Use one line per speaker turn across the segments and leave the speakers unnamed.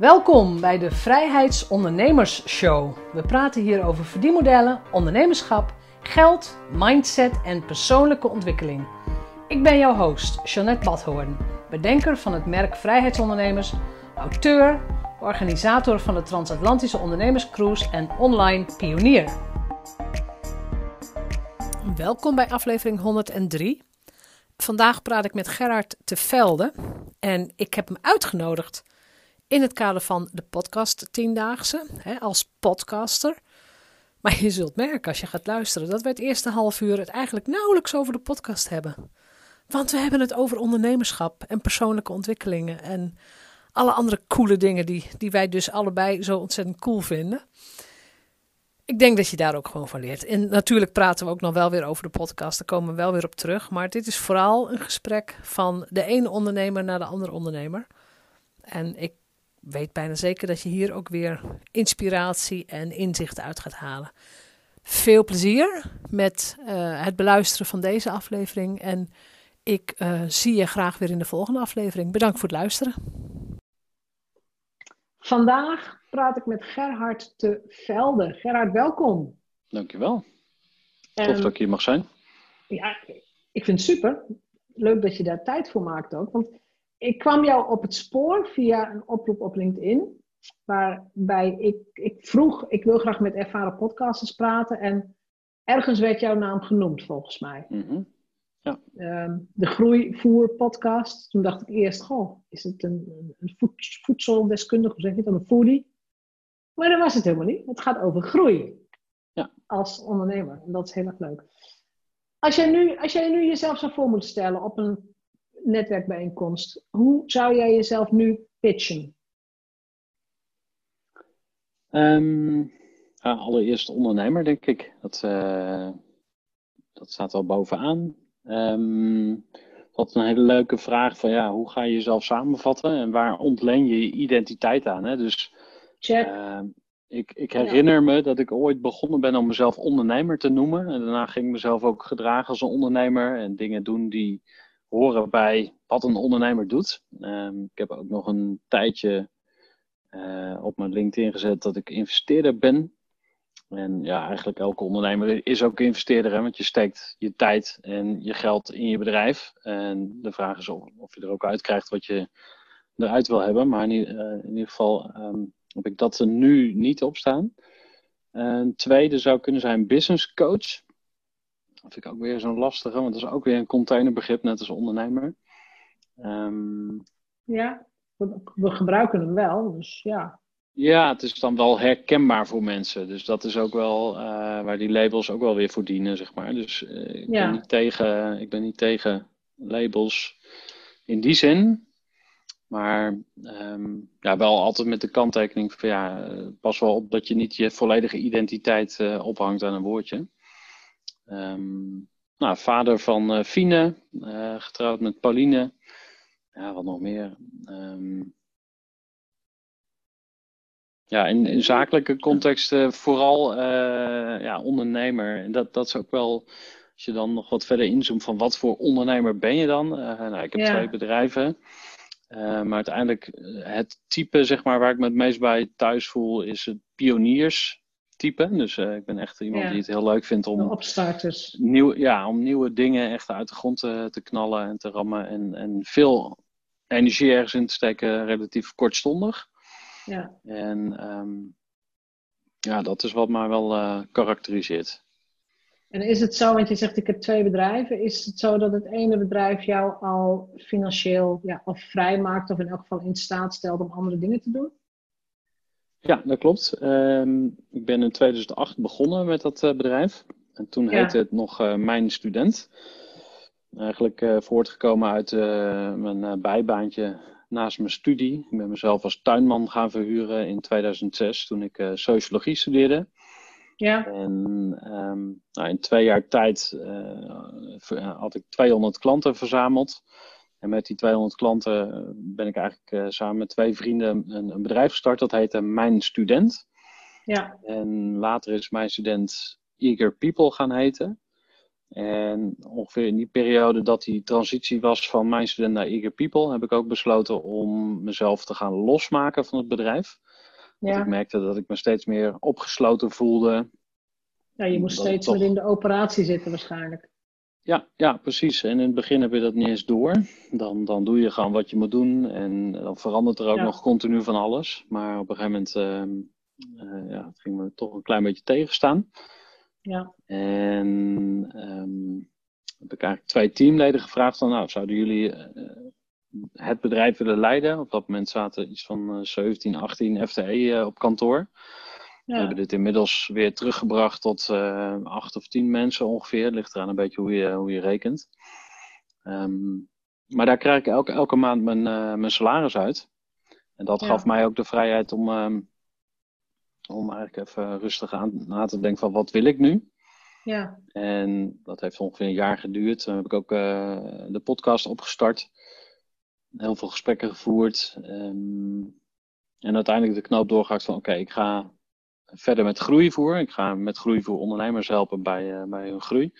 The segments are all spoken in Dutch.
Welkom bij de Vrijheidsondernemers Show. We praten hier over verdienmodellen, ondernemerschap, geld, mindset en persoonlijke ontwikkeling. Ik ben jouw host, Jeanette Badhoorn, bedenker van het merk Vrijheidsondernemers, auteur, organisator van de Transatlantische Ondernemerscruise en online pionier. Welkom bij aflevering 103. Vandaag praat ik met Gerard te Velde en ik heb hem uitgenodigd in het kader van de podcast Tiendaagse hè, als podcaster. Maar je zult merken als je gaat luisteren dat we het eerste half uur het eigenlijk nauwelijks over de podcast hebben. Want we hebben het over ondernemerschap en persoonlijke ontwikkelingen en alle andere coole dingen die, die wij dus allebei zo ontzettend cool vinden. Ik denk dat je daar ook gewoon van leert. En natuurlijk praten we ook nog wel weer over de podcast. Daar komen we wel weer op terug. Maar dit is vooral een gesprek van de ene ondernemer naar de andere ondernemer. En ik weet bijna zeker dat je hier ook weer inspiratie en inzichten uit gaat halen. Veel plezier met uh, het beluisteren van deze aflevering. En ik uh, zie je graag weer in de volgende aflevering. Bedankt voor het luisteren. Vandaag praat ik met Gerhard te Velde. Gerhard, welkom.
Dankjewel. Tof um, dat ik hier mag zijn.
Ja, ik vind het super. Leuk dat je daar tijd voor maakt ook. Want ik kwam jou op het spoor via een oproep op LinkedIn. Waarbij ik, ik vroeg, ik wil graag met ervaren podcasters praten. En ergens werd jouw naam genoemd volgens mij.
Mm -hmm. Ja.
Um, de Groeivoer podcast. Toen dacht ik eerst, goh, is het een, een voedseldeskundige, hoe zeg je het, een foodie? Maar dat was het helemaal niet. Het gaat over groei.
Ja.
Als ondernemer. En dat is heel erg leuk. Als jij, nu, als jij nu jezelf zou voor moeten stellen op een netwerkbijeenkomst, hoe zou jij jezelf nu pitchen?
Um, ja, allereerst ondernemer, denk ik. Dat, uh, dat staat al bovenaan. Um, dat is een hele leuke vraag van ja, hoe ga je jezelf samenvatten en waar ontleen je je identiteit aan? Hè? Dus uh, ik, ik, herinner me dat ik ooit begonnen ben om mezelf ondernemer te noemen. En daarna ging ik mezelf ook gedragen als een ondernemer en dingen doen die horen bij wat een ondernemer doet. Um, ik heb ook nog een tijdje uh, op mijn LinkedIn gezet dat ik investeerder ben. En ja, eigenlijk elke ondernemer is ook investeerder, hè, want je steekt je tijd en je geld in je bedrijf. En de vraag is of, je er ook uit krijgt wat je eruit wil hebben. Maar in, in ieder geval um, heb ik dat er nu niet op staan. Een tweede zou kunnen zijn business coach. Dat vind ik ook weer zo'n lastige, want dat is ook weer een containerbegrip, net als ondernemer. Um,
ja, we, we gebruiken hem wel, dus ja.
Ja, het is dan wel herkenbaar voor mensen. Dus dat is ook wel uh, waar die labels ook wel weer voor dienen, zeg maar. Dus uh, ik, ja. ben niet tegen, ik ben niet tegen labels in die zin. Maar um, ja, wel altijd met de kanttekening van ja, pas wel op dat je niet je volledige identiteit uh, ophangt aan een woordje. Um, nou, vader van uh, Fine, getrouwd met Pauline. Ja, wat nog meer. Um, ja, in, in zakelijke context uh, vooral ja, ondernemer. En dat, dat is ook wel, als je dan nog wat verder inzoomt van wat voor ondernemer ben je dan? Uh, nou, ik heb ja. twee bedrijven. maar uiteindelijk het type zeg maar, waar ik me het meest bij thuis voel is het pionierstype. Dus ik ben echt iemand ja. die het heel leuk vindt om,
opstarters.
Nieuw, ja, om nieuwe dingen echt uit de grond te, te knallen en te rammen. En, en veel energie ergens in te steken, relatief kortstondig.
Ja.
En um, ja, dat is wat mij wel uh, karakteriseert.
En is het zo, want je zegt ik heb twee bedrijven, is het zo dat het ene bedrijf jou al financieel ja, of vrij maakt of in elk geval in staat stelt om andere dingen te doen?
Ja, dat klopt. Um, ik ben in 2008 begonnen met dat uh, bedrijf. En toen ja. heette het nog uh, Mijn Student. Eigenlijk uh, voortgekomen uit mijn bijbaantje naast mijn studie. Ik ben mezelf als tuinman gaan verhuren in 2006 toen ik sociologie studeerde.
Ja.
En um, nou, in twee jaar tijd had ik 200 klanten verzameld. En met die 200 klanten ben ik eigenlijk uh, samen met twee vrienden een, een, bedrijf gestart. Dat heette Mijn Student.
Ja.
En later is Mijn Student Eager People gaan heten. En ongeveer in die periode dat die transitie was van mijn student naar Eager People, heb ik ook besloten om mezelf te gaan losmaken van het bedrijf. Want
Ja,
ik merkte dat ik me steeds meer opgesloten voelde.
ja je moest steeds
toch-
weer in de operatie zitten waarschijnlijk.
Ja, ja, precies. En in het begin heb je dat niet eens door. Dan, dan doe je gewoon wat je moet doen. En dan verandert er ook
Ja.
nog continu van alles. Maar op een gegeven moment eh, ja, het ging me toch een klein beetje tegenstaan.
Ja,
En ehm, heb ik eigenlijk twee teamleden gevraagd van, nou, zouden jullie eh, het bedrijf willen leiden? Op dat moment zaten iets van eh, 17, 18 FTE eh, op kantoor. We hebben dit inmiddels weer teruggebracht tot eh, acht of tien mensen ongeveer. Ligt eraan een beetje hoe je, hoe je rekent. Ehm, maar daar krijg ik elke, elke maand mijn, eh, mijn salaris uit. En dat gaf mij ook de vrijheid om, ehm, om eigenlijk even rustig aan na te denken van wat wil ik nu?
ja,
En dat heeft ongeveer een jaar geduurd. Toen heb ik ook eh, de podcast opgestart. Heel veel gesprekken gevoerd. Ehm, en uiteindelijk de knoop doorgehakt van oké, ik ga verder met groeivoer. Ik ga met groeivoer ondernemers helpen bij, eh, bij hun groei.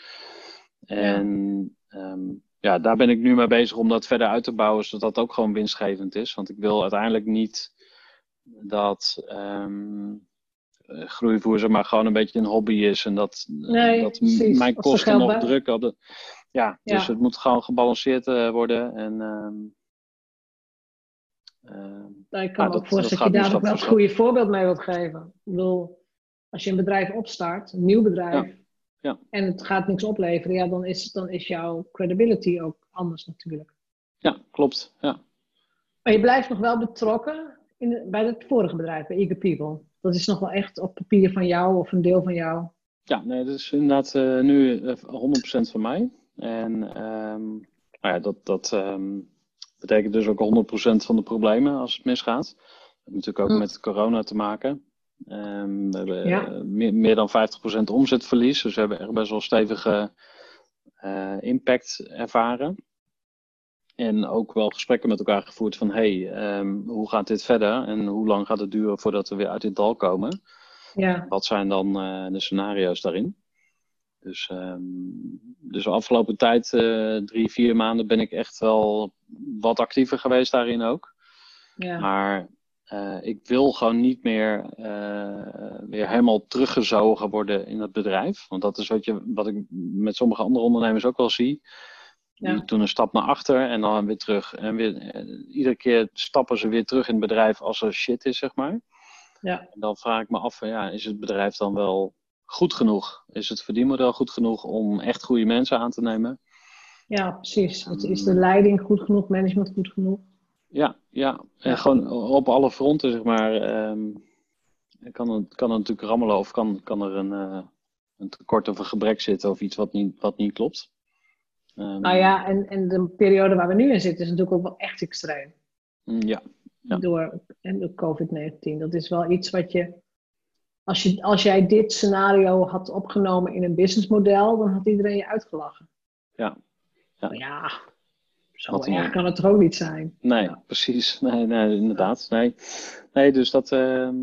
En ehm, ja, daar ben ik nu mee bezig om dat verder uit te bouwen, zodat dat ook gewoon winstgevend is. Want ik wil uiteindelijk niet dat ehm, eh, groeivoer zeg maar gewoon een beetje een hobby is en dat,
Nee,
dat
precies.
mijn kosten nog
bij-
druk hadden. Ja, dus het moet gewoon gebalanceerd eh, worden. En ehm, ehm,
Nou, ik kan
Ja,
me ook voorstellen
dat
je daar wel het goede voorbeeld mee wilt geven. Ik bedoel, als je een bedrijf opstart, een nieuw bedrijf,
Ja.
en het gaat niks opleveren, ja, dan is, dan is jouw credibility ook anders natuurlijk.
ja, klopt. Ja.
Maar je blijft nog wel betrokken in de- bij het vorige bedrijf, bij Eager People. Dat is nog wel echt op papier van jou of een deel van jou.
Ja, nee, dat is inderdaad eh, nu eh, 100% van mij. En ehm, nou ja, dat, dat ehm, betekent dus ook 100% van de problemen als het misgaat. Dat heeft natuurlijk ook
Hm.
met corona te maken. Ehm, we hebben
Ja.
eh, meer, meer dan 50% omzetverlies, dus we hebben echt best wel stevige eh, impact ervaren. En ook wel gesprekken met elkaar gevoerd van, hey, ehm, hoe gaat dit verder en hoe lang gaat het duren voordat we weer uit dit dal komen?
Ja,
Wat zijn dan eh, de scenario's daarin? Dus, ehm, dus de afgelopen tijd, eh, drie, vier maanden, ben ik echt wel wat actiever geweest daarin ook.
ja,
Maar eh, ik wil gewoon niet meer eh, weer helemaal teruggezogen worden in het bedrijf. Want dat is wat, je, wat ik met sommige andere ondernemers ook wel zie. Die doen een stap naar achter en dan weer terug. En weer, iedere keer stappen ze weer terug in het bedrijf als er shit is, zeg maar.
ja,
En dan vraag ik me af, van, ja, is het bedrijf dan wel goed genoeg? Is het verdienmodel goed genoeg om echt goede mensen aan te nemen?
ja, precies. Het is de leiding goed genoeg, management goed genoeg?
Ja, ja. En gewoon op alle fronten, zeg maar. ehm, kan, het, kan het natuurlijk rammelen of kan, kan er een, eh, een tekort of een gebrek zitten of iets wat niet, wat niet klopt. Ehm,
Nou ja, en, en de periode waar we nu in zitten is natuurlijk ook wel echt extreem.
mm, Ja, Ja.
Door, en door COVID-19. Dat is wel iets wat je als, je. als jij dit scenario had opgenomen in een businessmodel, dan had iedereen je uitgelachen.
Ja. Ja.
Ja, zo erg kan het toch ook niet zijn.
nee,
Ja.
precies. Nee, nee, inderdaad. Nee, nee dus dat, ehm,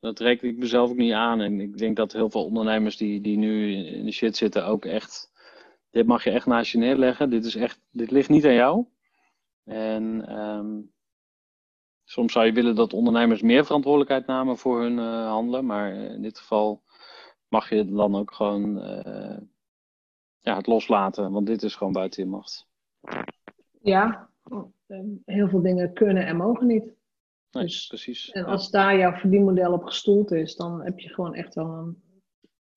dat reken ik mezelf ook niet aan. En ik denk dat heel veel ondernemers die, die nu in de shit zitten ook echt... Dit mag je echt naast je neerleggen. Dit, is echt, dit ligt niet aan jou. En ehm, soms zou je willen dat ondernemers meer verantwoordelijkheid namen voor hun eh, handelen. Maar in dit geval mag je dan ook gewoon eh, ja, het loslaten. Want dit is gewoon buiten je macht.
Ja, heel veel dingen kunnen en mogen niet.
Nee,
Dus-
precies.
En als daar jouw verdienmodel op gestoeld is, dan heb je gewoon echt wel een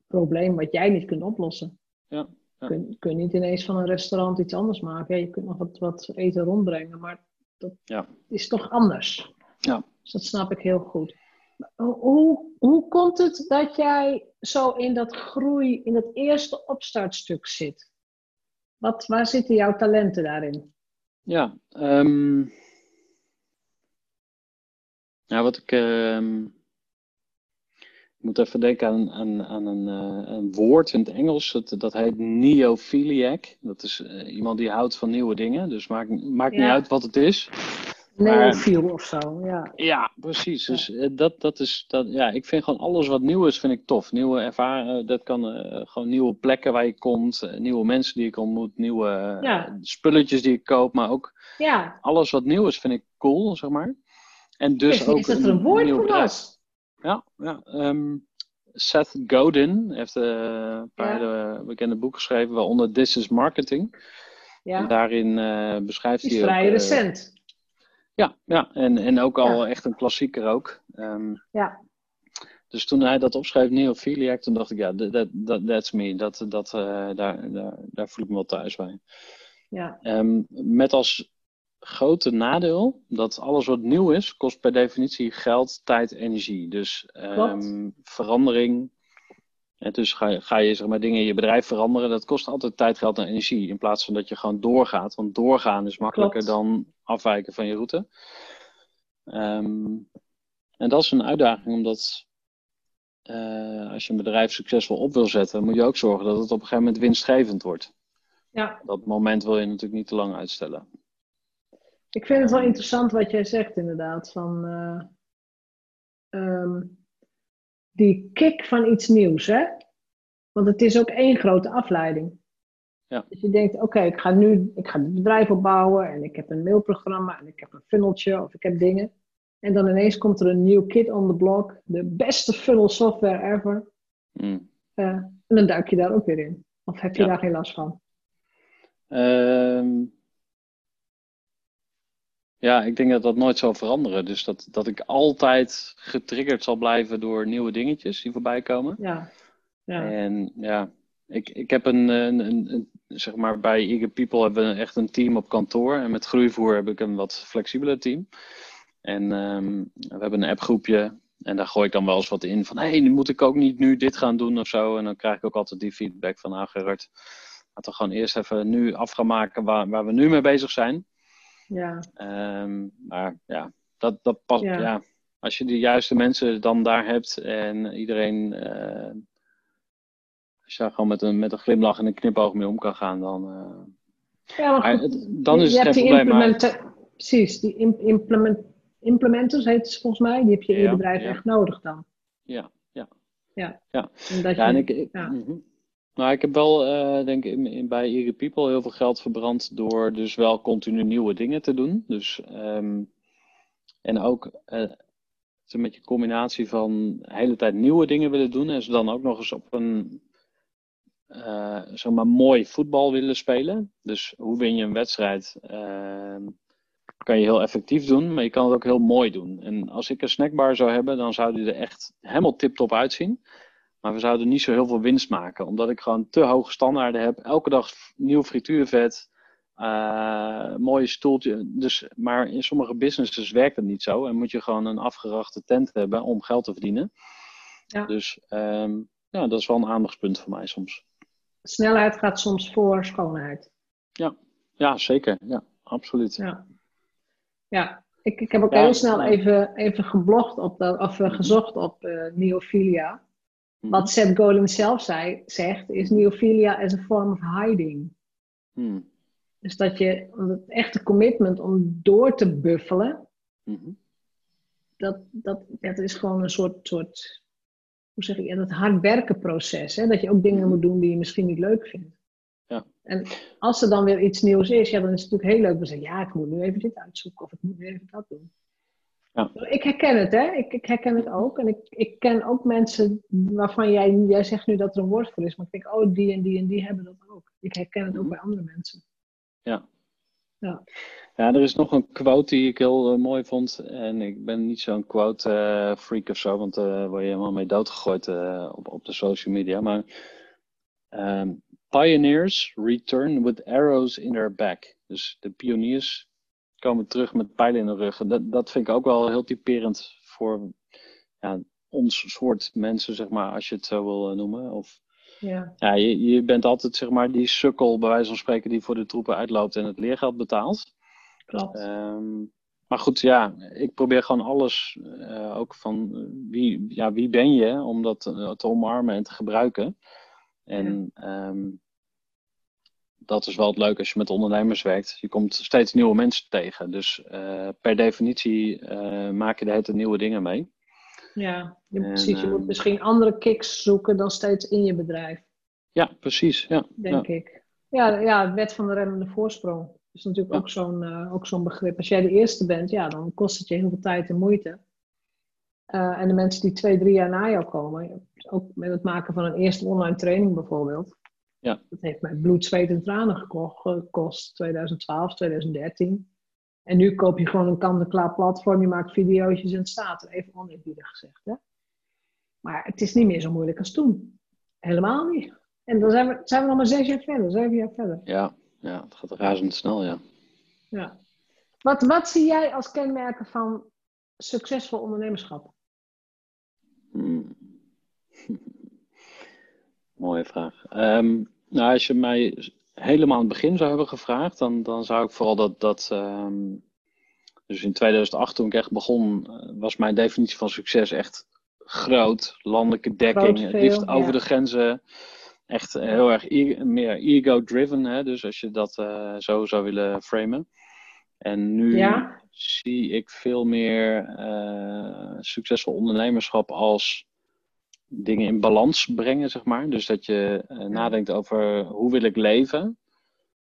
probleem wat jij niet kunt oplossen.
Ja, ja.
Je kunt, kunt niet ineens van een restaurant iets anders maken. Ja, je kunt nog wat, wat eten rondbrengen, maar dat
Ja.
is toch anders.
Ja.
Dus dat snap ik heel goed. Hoe, hoe komt het dat jij zo in dat groei, in dat eerste opstartstuk zit? Wat, waar zitten jouw talenten daarin?
Ja, ehm, ja wat ik. ehm, ik moet even denken aan, aan, aan een, eh, een woord in het Engels. Dat, dat heet neophiliac. Dat is eh, iemand die houdt van nieuwe dingen. Dus maakt, maakt niet uit wat het is.
Neofiel of zo, ja.
Ja, precies. Dus eh, dat, dat is, dat, ja, ik vind gewoon alles wat nieuw is, vind ik tof. Nieuwe ervaringen, dat kan gewoon nieuwe plekken waar je komt, nieuwe mensen die ik ontmoet, nieuwe
Ja.
spulletjes die ik koop, maar ook
Ja,
alles wat nieuw is, vind ik cool, zeg maar. En dus ook
eens dat er een woord voor was.
Ja, ja. ehm, Seth Godin heeft eh, een paar hele bekende boeken geschreven, waaronder This is Marketing. En
Ja,
daarin eh, beschrijft
is
hij ook,
vrij
eh,
recent.
ja, ja. En, en ook al
Ja.
echt een klassieker ook. Ehm,
Ja.
Dus toen hij dat opschreef, Neophiliac, toen dacht ik, ja, that, that, that's me. Dat, dat, eh, daar, daar, daar voel ik me wel thuis bij.
Ja,
Ehm, met als grote nadeel dat alles wat nieuw is, kost per definitie geld, tijd, energie. Dus ehm, verandering. En dus ga, je- ga je zeg maar, dingen in je bedrijf veranderen, dat kost altijd tijd, geld en energie. In plaats van dat je gewoon doorgaat. Want doorgaan is makkelijker
Klopt.
dan afwijken van je route. Ehm, en dat is een uitdaging, omdat eh, als je een bedrijf succesvol op wil zetten, moet je ook zorgen dat het op een gegeven moment winstgevend wordt.
ja.
Dat moment wil je natuurlijk niet te lang uitstellen.
Ik vind het wel interessant wat jij zegt, inderdaad. Van eh, ehm, die kick van iets nieuws, hè? Want het is ook één grote afleiding.
Ja.
Dus je denkt, oké, ik ga nu ik ga dit bedrijf opbouwen en ik heb een mailprogramma en ik heb een funneltje of ik heb dingen. En dan ineens komt er een nieuw kit on the block, de beste funnel software ever.
Mm.
Eh, en dan duik je daar ook weer in. Of heb je
Ja.
daar geen last van?
Ehm, ja, ik denk dat dat nooit zal veranderen. Dus dat, dat ik altijd getriggerd zal blijven door nieuwe dingetjes die voorbij komen.
Ja. ja.
En ja, ik, ik heb een, een, een, zeg maar bij Eager People hebben we echt een team op kantoor. En met groeivoer heb ik een wat flexibeler team. En ehm, we hebben een appgroepje. En daar gooi ik dan wel eens wat in van, hé, hey, moet ik ook niet nu dit gaan doen of zo. En dan krijg ik ook altijd die feedback van, nou Gerard, laten we gewoon eerst even nu af gaan maken waar, waar we nu mee bezig zijn.
Ja.
Ehm, maar ja, dat, dat past.
Ja.
Ja. als je de juiste mensen dan daar hebt en iedereen. eh, als je daar gewoon met een, met een glimlach en een knipoog mee om kan gaan, dan, eh,
Ja, maar goed,
dan is het geen probleem. Maar,
Precies, die im- implement implementers heet het volgens mij. Die heb je in je
Ja,
bedrijf
ja.
echt nodig dan.
ja, ja.
En dat
Ja, en
je,
ik, ik,
ja.
mhm. Nou, ik heb wel, eh, denk ik, in, bij Eager People heel veel geld verbrand door dus wel continu nieuwe dingen te doen. Dus, ehm, en ook eh, het is een combinatie van hele tijd nieuwe dingen willen doen en ze dan ook nog eens op een maar mooi voetbal willen spelen. Dus hoe win je een wedstrijd? ehm, kan je heel effectief doen, maar je kan het ook heel mooi doen. En als ik een snackbar zou hebben, dan zou die er echt helemaal tip-top uitzien. Maar we zouden niet zo heel veel winst maken, omdat ik gewoon te hoge standaarden heb. Elke dag nieuw frituurvet, eh mooie stoeltje. Dus, maar in sommige businesses werkt het niet zo. En moet je gewoon een afgerachte tent hebben om geld te verdienen.
Ja.
Dus ehm, ja, dat is wel een aandachtspunt voor mij soms.
Snelheid gaat soms voor schoonheid.
Ja, zeker. Ja, absoluut.
Ja, ja. Ik, ik heb ook
Ja,
heel snel
ja.
even, even geblogd op dat, of eh, gezocht op eh neophilia.
Mhm.
Wat Seth Godin zelf zei, zegt, is neophilia as a form of hiding.
Hmm.
Dus dat je het echte commitment om door te buffelen,
Mhm.
dat, dat, dat is gewoon een soort, soort hoe zeg ik, dat hard werken proces. Hè? Dat je ook dingen moet doen die je misschien niet leuk vindt.
Ja.
En als er dan weer iets nieuws is, ja, dan is het natuurlijk heel leuk om te zeggen, ja, ik moet nu even dit uitzoeken of ik moet nu even dat doen.
Ja.
Ik herken het, hè? Ik, ik herken het ook. En ik, ik ken ook mensen waarvan jij, jij zegt nu dat er een woord voor is, maar ik denk, oh, die en die en die hebben dat ook. Ik herken het ook bij andere mensen.
Ja.
Ja.
Ja, er is nog een quote die ik heel eh, mooi vond. En ik ben niet zo'n quote eh, freak of zo, want daar word je helemaal mee doodgegooid eh, op, op de social media. Maar ehm, pioneers return with arrows in their back. Dus de pioniers komen terug met pijlen in de rug. Dat, dat vind ik ook wel heel typerend voor ja, ons soort mensen, zeg maar, als je het zo wil eh, noemen. Of
Ja.
ja, je, je bent altijd zeg maar die sukkel, bij wijze van spreken, die voor de troepen uitloopt en het leergeld betaalt.
Klopt.
Ehm, maar goed, ja, ik probeer gewoon alles, eh, ook van wie, ja, wie ben je, om dat eh, te omarmen en te gebruiken. En ehm, dat is wel het leuke als je met ondernemers werkt. Je komt steeds nieuwe mensen tegen. Dus uh, per definitie uh, maak je de hele nieuwe dingen mee.
Ja, je, precies. Je moet misschien andere kicks zoeken dan steeds in je bedrijf.
Ja, precies. Ja,
denk ik. Ja, ja, wet van de remmende voorsprong. Dat is natuurlijk ook zo'n ook zo'n begrip. Als jij de eerste bent, ja, dan kost het je heel veel tijd en moeite. Uh, en de mensen die twee, drie jaar na jou komen, ook met het maken van een eerste online training bijvoorbeeld.
Ja.
Dat heeft mij bloed, zweet en tranen gekost, 2012, 2013. En nu koop je gewoon een kant-en-klaar platform, je maakt video's en het staat er. Even oneerbiedig gezegd. Hè? Maar het is niet meer zo moeilijk als toen. Helemaal niet. En dan zijn we, zijn we nog maar zes jaar verder, zeven jaar verder.
Ja, ja het gaat razendsnel, ja.
ja. Wat, wat zie jij als kenmerken van succesvol ondernemerschap?
Hmm. Mooie vraag. Um, nou, als je mij helemaal aan het begin zou hebben gevraagd, dan, dan zou ik vooral dat. dat um, dus in 2008, toen ik echt begon, eh, was mijn definitie van succes echt groot. Landelijke dekking, het liefst over de grenzen. Echt heel erg e meer ego-driven, dus als je dat uh, zo zou willen framen. En nu
ja?
zie ik veel meer uh, succesvol ondernemerschap als dingen in balans brengen, zeg maar. Dus dat je uh, nadenkt over hoe wil ik leven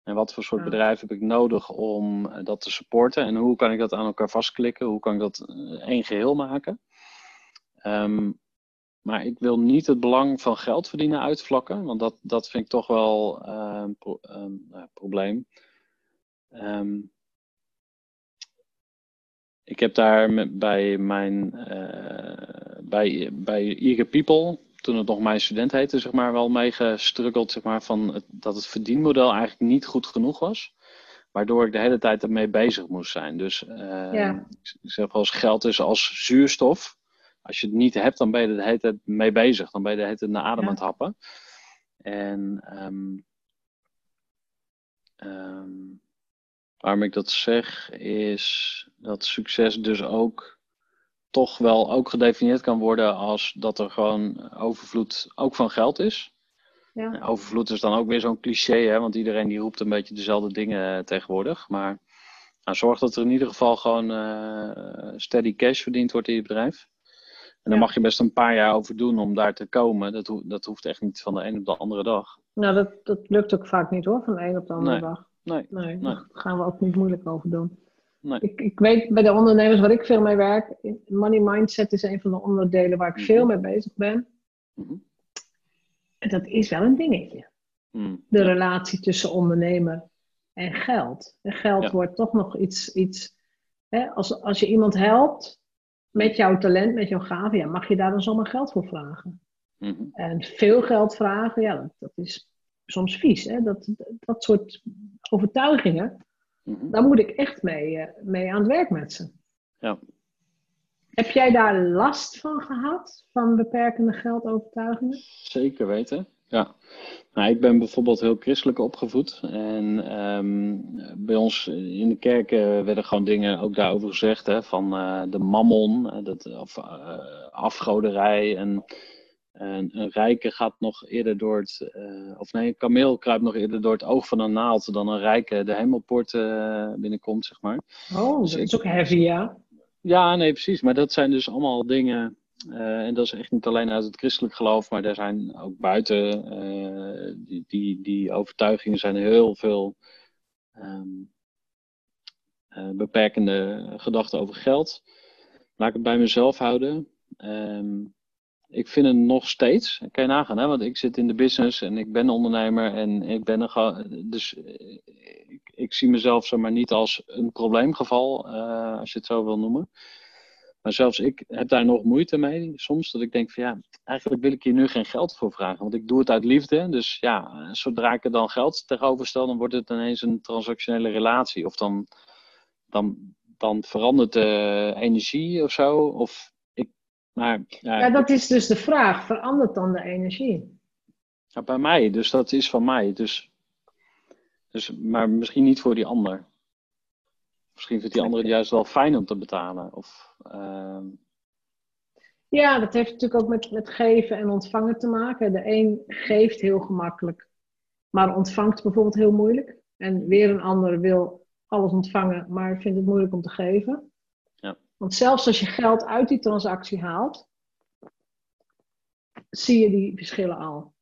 en wat voor soort ja. bedrijf heb ik nodig om uh, dat te supporten en hoe kan ik dat aan elkaar vastklikken, hoe kan ik dat één geheel maken. Um, maar ik wil niet het belang van geld verdienen uitvlakken, want dat, dat vind ik toch wel een pro um, probleem. Um, ik heb daar met, bij mijn uh, bij, bij Eager People, toen het nog mijn student heette, zeg maar, wel mee gestruggeld, zeg maar, van het, dat het verdienmodel eigenlijk niet goed genoeg was. Waardoor ik de hele tijd ermee bezig moest zijn. Dus uh,
ja.
ik zeg wel eens geld is als zuurstof. Als je het niet hebt, dan ben je er de hele tijd mee bezig. Dan ben je de hele tijd naar adem ja. aan het happen. En um, um, waarom ik dat zeg, is dat succes dus ook toch wel ook gedefinieerd kan worden als dat er gewoon overvloed ook van geld is.
Ja.
Overvloed is dan ook weer zo'n cliché, hè, want iedereen die roept een beetje dezelfde dingen tegenwoordig. Maar nou, zorg dat er in ieder geval gewoon uh, steady cash verdiend wordt in je bedrijf. En daar ja. mag je best een paar jaar over doen om daar te komen. Dat, ho dat hoeft echt niet van de een op de andere dag.
Nou, dat, dat lukt ook vaak niet hoor, van de een op de andere
nee.
dag.
Nee.
Nee,
nee.
daar gaan we ook niet moeilijk over doen.
Nee.
Ik, ik weet bij de ondernemers waar ik veel mee werk, money mindset is een van de onderdelen waar ik
Mhm.
veel mee bezig ben.
Mhm.
En dat is wel een dingetje.
Mm.
De relatie tussen ondernemer en geld. En geld
Ja.
wordt toch nog iets. iets hè, als, als je iemand helpt met jouw talent, met jouw gave, ja, mag je daar dan zomaar geld voor vragen.
Mhm.
En veel geld vragen, ja, dat, dat is soms vies. Hè? Dat, dat soort overtuigingen,
Mhm.
daar moet ik echt mee, eh, mee aan het werk met ze.
Ja.
Heb jij daar last van gehad, van beperkende geldovertuigingen?
Zeker weten. Ja. Nou, ik ben bijvoorbeeld heel christelijk opgevoed. En ehm, bij ons in de kerk eh, werden gewoon dingen ook daarover gezegd. Hè, van eh, de mammon, dat, of eh, afgoderij. En, en een rijke gaat nog eerder door het... eh, of nee, een kameel kruipt nog eerder door het oog van een naald... dan een rijke de hemelpoort eh, binnenkomt, zeg maar.
Oh,
Dus
dat
ik-
is ook heavy, ja.
Ja, nee, precies. Maar dat zijn dus allemaal dingen. eh, en dat is echt niet alleen uit het christelijk geloof, maar er zijn ook buiten die, die, die overtuigingen zijn heel veel ehm, eh, beperkende gedachten over geld. Laat ik het bij mezelf houden. Ehm, ik vind het nog steeds, kan je nagaan, hè? want ik zit in de business en ik ben ondernemer en ik ben een. Dus eh, ik, zie mezelf zeg maar niet als een probleemgeval, eh, als je het zo wil noemen. Maar zelfs ik heb daar nog moeite mee soms. Dat ik denk van ja, eigenlijk wil ik hier nu geen geld voor vragen. Want ik doe het uit liefde. Dus ja, zodra ik er dan geld tegenover stel, dan wordt het ineens een transactionele relatie. Of dan, dan, dan verandert de energie of zo. Of maar ja,
Ja, dat is dus de vraag. Verandert dan de energie?
ja, bij mij. Dus dat is van mij. Dus, dus, maar misschien niet voor die ander. Misschien vindt die ander het juist wel fijn om te betalen. Of, ehm,
Ja, dat heeft natuurlijk ook met, met geven en ontvangen te maken. De een geeft heel gemakkelijk, maar ontvangt bijvoorbeeld heel moeilijk. En weer een ander wil alles ontvangen, maar vindt het moeilijk om te geven.
Ja.
Want zelfs als je geld uit die transactie haalt, zie je die verschillen al.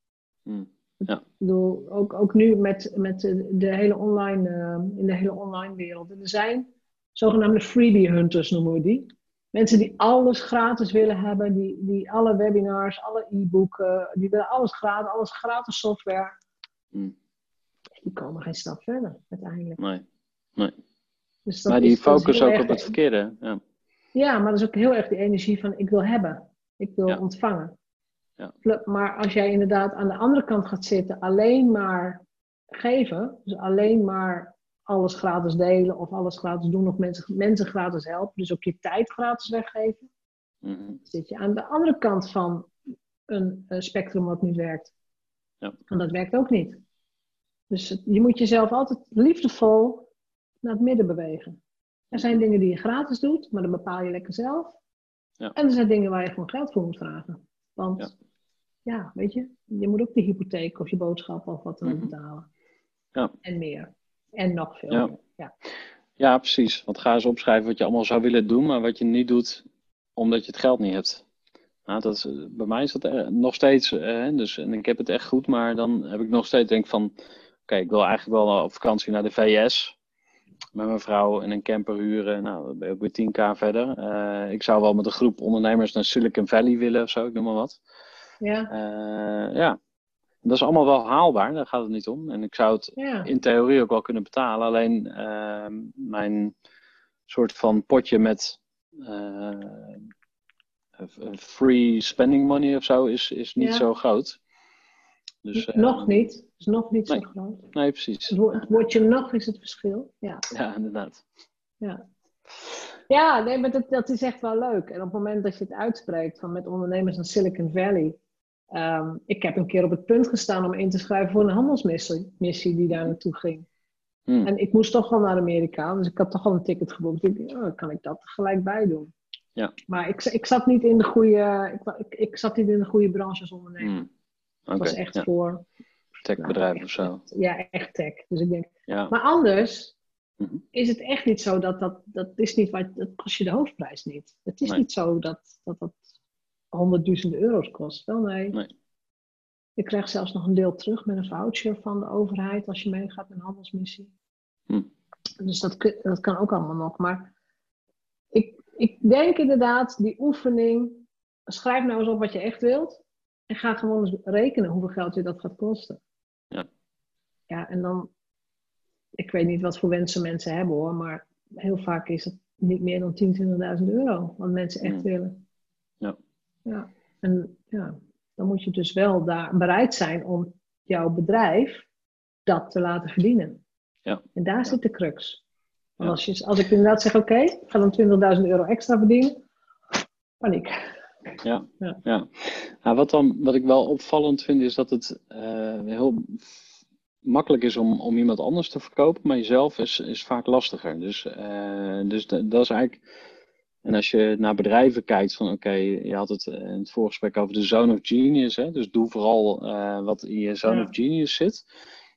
Hmm.
Ik bedoel, ook, ook nu met, met de, hele online, uh, in de hele online wereld. Er zijn zogenaamde freebie hunters noemen we die. Mensen die alles gratis willen hebben, die, die alle webinars, alle e-boeken, die willen alles gratis, alles gratis software.
Hmm.
Die komen geen stap verder uiteindelijk.
Nee, nee.
Dus
maar die focus ook op het verkeerde. Ja.
Ja, maar dat is ook heel erg die energie van ik wil hebben. Ik wil
Ja.
ontvangen.
Ja.
Maar als jij inderdaad aan de andere kant gaat zitten, alleen maar geven, dus alleen maar alles gratis delen of alles gratis doen of mensen, mensen gratis helpen, dus ook je tijd gratis weggeven, zit je aan de andere kant van een, eh, spectrum wat niet werkt.
Ja.
En dat werkt ook niet. Dus je moet jezelf altijd liefdevol naar het midden bewegen. Er zijn dingen die je gratis doet, maar dat bepaal je lekker zelf.
Ja.
En er zijn dingen waar je gewoon geld voor moet vragen. Want
Ja.
ja, weet je, je moet ook de hypotheek of je boodschappen of wat dan ook
Mhm.
betalen.
Ja.
En meer. En nog veel
Ja.
meer. Ja.
Ja, precies. Want ga eens opschrijven wat je allemaal zou willen doen, maar wat je niet doet omdat je het geld niet hebt. Nou, dat is, eh, bij mij is dat eh, nog steeds, eh, dus, en ik heb het echt goed, maar dan heb ik nog steeds denk van, oké, ik wil eigenlijk wel op vakantie naar de VS met mijn vrouw en een camper huren. Nou, dan ben je ook weer 10k verder. Eh, ik zou wel met een groep ondernemers naar Silicon Valley willen of zo, ik noem maar wat.
Ja.
Eh, ja, dat is allemaal wel haalbaar, daar gaat het niet om. En ik zou het
ja.
in theorie ook wel kunnen betalen. Alleen ehm, mijn soort van potje met eh, free spending money of zo is, is niet
Ja.
zo groot. Dus,
nog niet. is nog niet
nee.
zo groot.
Nee, precies.
Het, wo- het woordje nog is het verschil. Ja.
Ja, inderdaad.
Ja, ja nee, maar dat, dat is echt wel leuk. En op het moment dat je het uitspreekt van met ondernemers in Silicon Valley. ehm, ik heb een keer op het punt gestaan om in te schrijven voor een handelsmissie missie die daar naartoe ging.
Hm.
En ik moest toch wel naar Amerika, dus ik had toch al een ticket geboekt. Ik dacht, oh, kan ik dat gelijk bij doen.
Ja.
Maar ik, ik zat niet in de goede, ik, ik, ik zat niet in de goede branche als ondernemer.
Hm.
Het
Oké,
was echt
ja,
voor
techbedrijf
nou,
of zo.
ja, echt tech. Dus ik denk,
Ja.
maar anders
Mhm.
is het echt niet zo dat dat, dat is niet wat, dat kost je de hoofdprijs niet. Het is
Nee.
niet zo dat dat, dat honderdduizenden euro's kost. Wel nee.
Nee.
Je krijgt zelfs nog een deel terug met een voucher van de overheid als je meegaat met een handelsmissie.
Hm.
Dus dat, dat kan ook allemaal nog. Maar ik, ik denk inderdaad, die oefening, schrijf nou eens op wat je echt wilt. En ga gewoon eens rekenen hoeveel geld je dat gaat kosten.
Ja.
Ja, en dan, ik weet niet wat voor wensen mensen hebben hoor, maar heel vaak is het niet meer dan 10.000, 20.000 euro wat mensen echt willen.
Ja.
ja. En ja, dan moet je dus wel daar bereid zijn om jouw bedrijf dat te laten verdienen.
Ja.
En daar
Ja.
zit de crux. Want
Ja.
als, je, als ik inderdaad zeg, oké, ik ga dan 20.000 euro extra verdienen, paniek.
Ja,
Ja.
ja. Nou, wat, dan, wat ik wel opvallend vind is dat het eh, heel makkelijk is om, om iemand anders te verkopen, maar jezelf is, is vaak lastiger. Dus, eh, dus da- dat is eigenlijk. En als je naar bedrijven kijkt, van oké, je had het in het voorgesprek over de zone of genius, hè? dus doe vooral eh, wat in je zone
Ja.
of genius zit.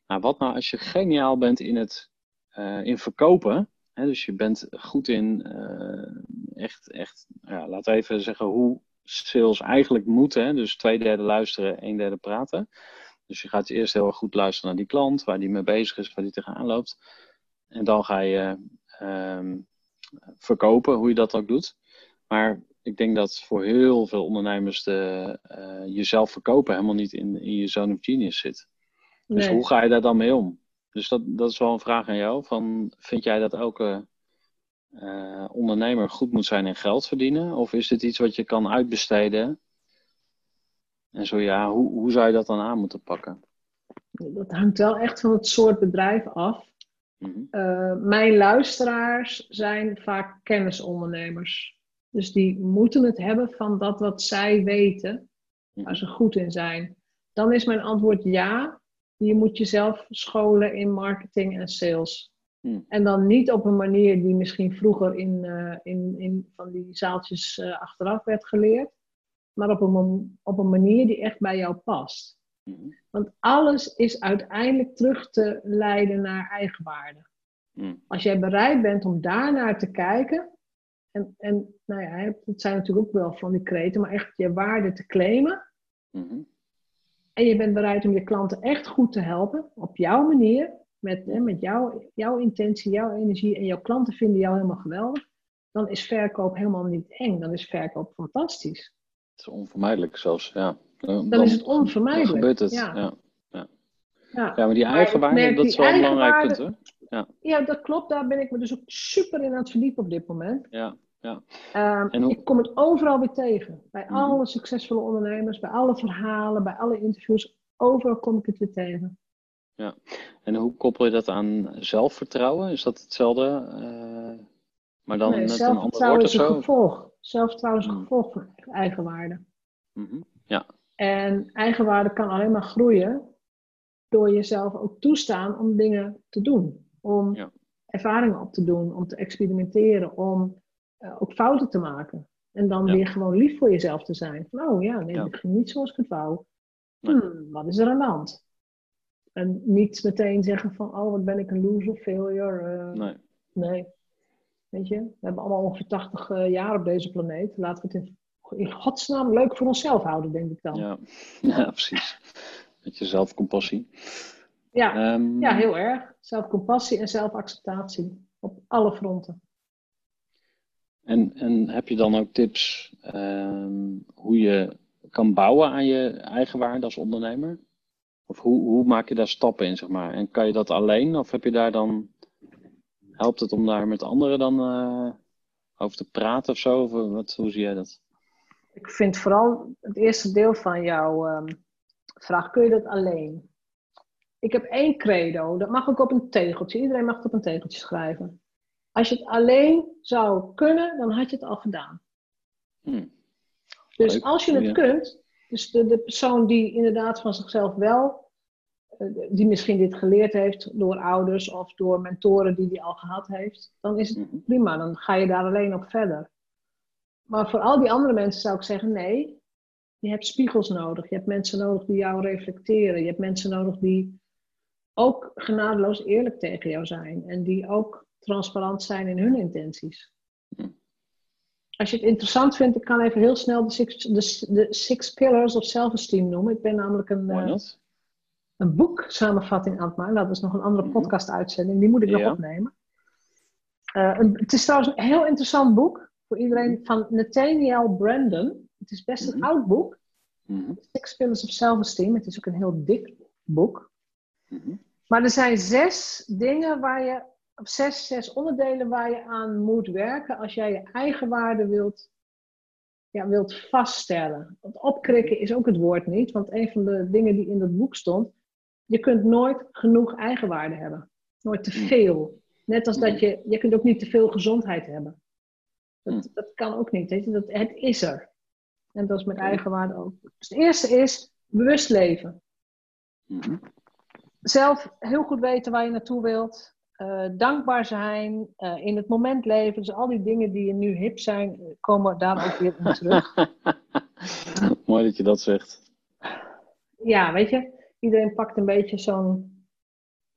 Nou, wat nou als je geniaal bent in het in verkopen, hè? dus je bent goed in eh, echt, echt ja, we even zeggen hoe sales eigenlijk moet. Hè? Dus twee derde luisteren, een derde praten. Dus je gaat eerst heel erg goed luisteren naar die klant, waar die mee bezig is, waar die tegenaan loopt. En dan ga je ehm, verkopen, hoe je dat ook doet. Maar ik denk dat voor heel veel ondernemers de, eh, jezelf verkopen helemaal niet in, in je zone of genius zit. Dus
Nee.
hoe ga je daar dan mee om? Dus dat, dat is wel een vraag aan jou. Van, vind jij dat elke eh, ondernemer goed moet zijn in geld verdienen? Of is dit iets wat je kan uitbesteden? En zo ja, hoe, hoe zou je dat dan aan moeten pakken?
Dat hangt wel echt van het soort bedrijf af.
Mhm.
Eh, mijn luisteraars zijn vaak kennisondernemers. Dus die moeten het hebben van dat wat zij weten, waar ze goed in zijn. Dan is mijn antwoord ja. Je moet jezelf scholen in marketing en sales.
Hmm.
En dan niet op een manier die misschien vroeger in, eh, in, in van die zaaltjes eh, achteraf werd geleerd. Maar op een, op een manier die echt bij jou past.
Mhm.
Want alles is uiteindelijk terug te leiden naar eigenwaarde.
Mm.
Als jij bereid bent om daarnaar te kijken, en, en nou ja, het zijn natuurlijk ook wel van die kreten, maar echt je waarde te claimen. En je bent bereid om je klanten echt goed te helpen, op jouw manier, met, hè, met jouw, jouw intentie, jouw energie, en jouw klanten vinden jou helemaal geweldig. Dan is verkoop helemaal niet eng, dan is verkoop fantastisch.
Het is onvermijdelijk zelfs, ja. Dan,
Dan is het onvermijdelijk.
Dan gebeurt het,
Ja.
ja.
Ja.
Ja, maar die
Maar ik
eigenwaarde, dat
die
is wel een belangrijk punt, hoor.
ja, dat klopt. Daar ben ik me dus ook super in aan het verdiepen op dit moment.
Ja,
Ehm,
En hoe-
Ik kom het overal weer tegen. Bij
Mhm.
alle succesvolle ondernemers, bij alle verhalen, bij alle interviews. Overal kom ik het weer tegen.
En hoe koppel je dat aan zelfvertrouwen? Is dat hetzelfde, eh, maar dan
Nee,
met een ander woord of
is een
zo?
gevolg. Zelfvertrouwen is een
Mhm.
gevolg van eigenwaarde.
Mhm.
En eigenwaarde kan alleen maar groeien door jezelf ook toestaan om dingen te doen. Om
Ja.
ervaringen op te doen, om te experimenteren, om eh, ook fouten te maken. En dan
Ja.
weer gewoon lief voor jezelf te zijn. Oh ja, nee,
Ja.
dat ging niet zoals ik het wou. Hmm, wat is er aan de hand? En niet meteen zeggen van, oh, wat ben ik een loser, failure. eh,
Nee.
Nee. Weet je, we hebben allemaal ongeveer 80 eh, jaar op deze planeet. Laten we het in, in godsnaam leuk voor onszelf houden, denk ik dan.
Ja. ja, precies. Met je zelfcompassie.
Ja,
Ehm,
ja heel erg. Zelfcompassie en zelfacceptatie. Op alle fronten.
En, en heb je dan ook tips ehm, hoe je kan bouwen aan je eigen waarde als ondernemer? Of hoe, hoe maak je daar stappen in, zeg maar? En kan je dat alleen? Of heb je daar dan... Helpt het om daar met anderen dan eh, over te praten of zo? Of eh, wat, hoe zie jij dat?
Ik vind vooral het eerste deel van jouw ehm, vraag, kun je dat alleen? Ik heb één credo, dat mag ook op een tegeltje. Iedereen mag het op een tegeltje schrijven. Als je het alleen zou kunnen, dan had je het al gedaan.
Hm.
Dus
Leuk,
als je het kunt, dus de, de persoon die inderdaad van zichzelf wel, eh, die misschien dit geleerd heeft door ouders of door mentoren die die al gehad heeft, dan is het prima, dan ga je daar alleen op verder. Maar voor al die andere mensen zou ik zeggen: nee, je hebt spiegels nodig. Je hebt mensen nodig die jou reflecteren. Je hebt mensen nodig die ook genadeloos eerlijk tegen jou zijn en die ook transparant zijn in hun intenties. Als je het interessant vindt, ik kan even heel snel de Six, de, de six Pillars of Self-Esteem noemen. Ik ben namelijk een,
dat.
een boek samenvatting aan het maken. Dat is nog een andere
Mhm.
podcast-uitzending, die moet ik nog opnemen. Eh, een- het is trouwens een heel interessant boek voor iedereen van Nathaniel Brandon. Het is best een
Mhm.
oud boek,
Mhm.
Six Pillars of Self-Esteem. Het is ook een heel dik boek.
Mhm.
Maar er zijn zes dingen waar je, zes, zes onderdelen waar je aan moet werken als jij je eigen waarde wilt, ja, wilt vaststellen. Want opkrikken is ook het woord niet, want een van de dingen die in dat boek stond, je kunt nooit genoeg eigenwaarde hebben. Nooit te veel. Net als dat je, je kunt ook niet te veel gezondheid hebben. Dat, dat kan ook niet. Weet je? Dat, het is er. En dat is met eigenwaarde ook. Dus het eerste is bewust leven
Mhm.
zelf heel goed weten waar je naartoe wilt. Eh, dankbaar zijn. eh, in het moment leven. Dus al die dingen die nu hip zijn, eh, komen daar ook weer in terug.
Mooi dat je dat zegt.
ja, weet je. Iedereen pakt een beetje zo'n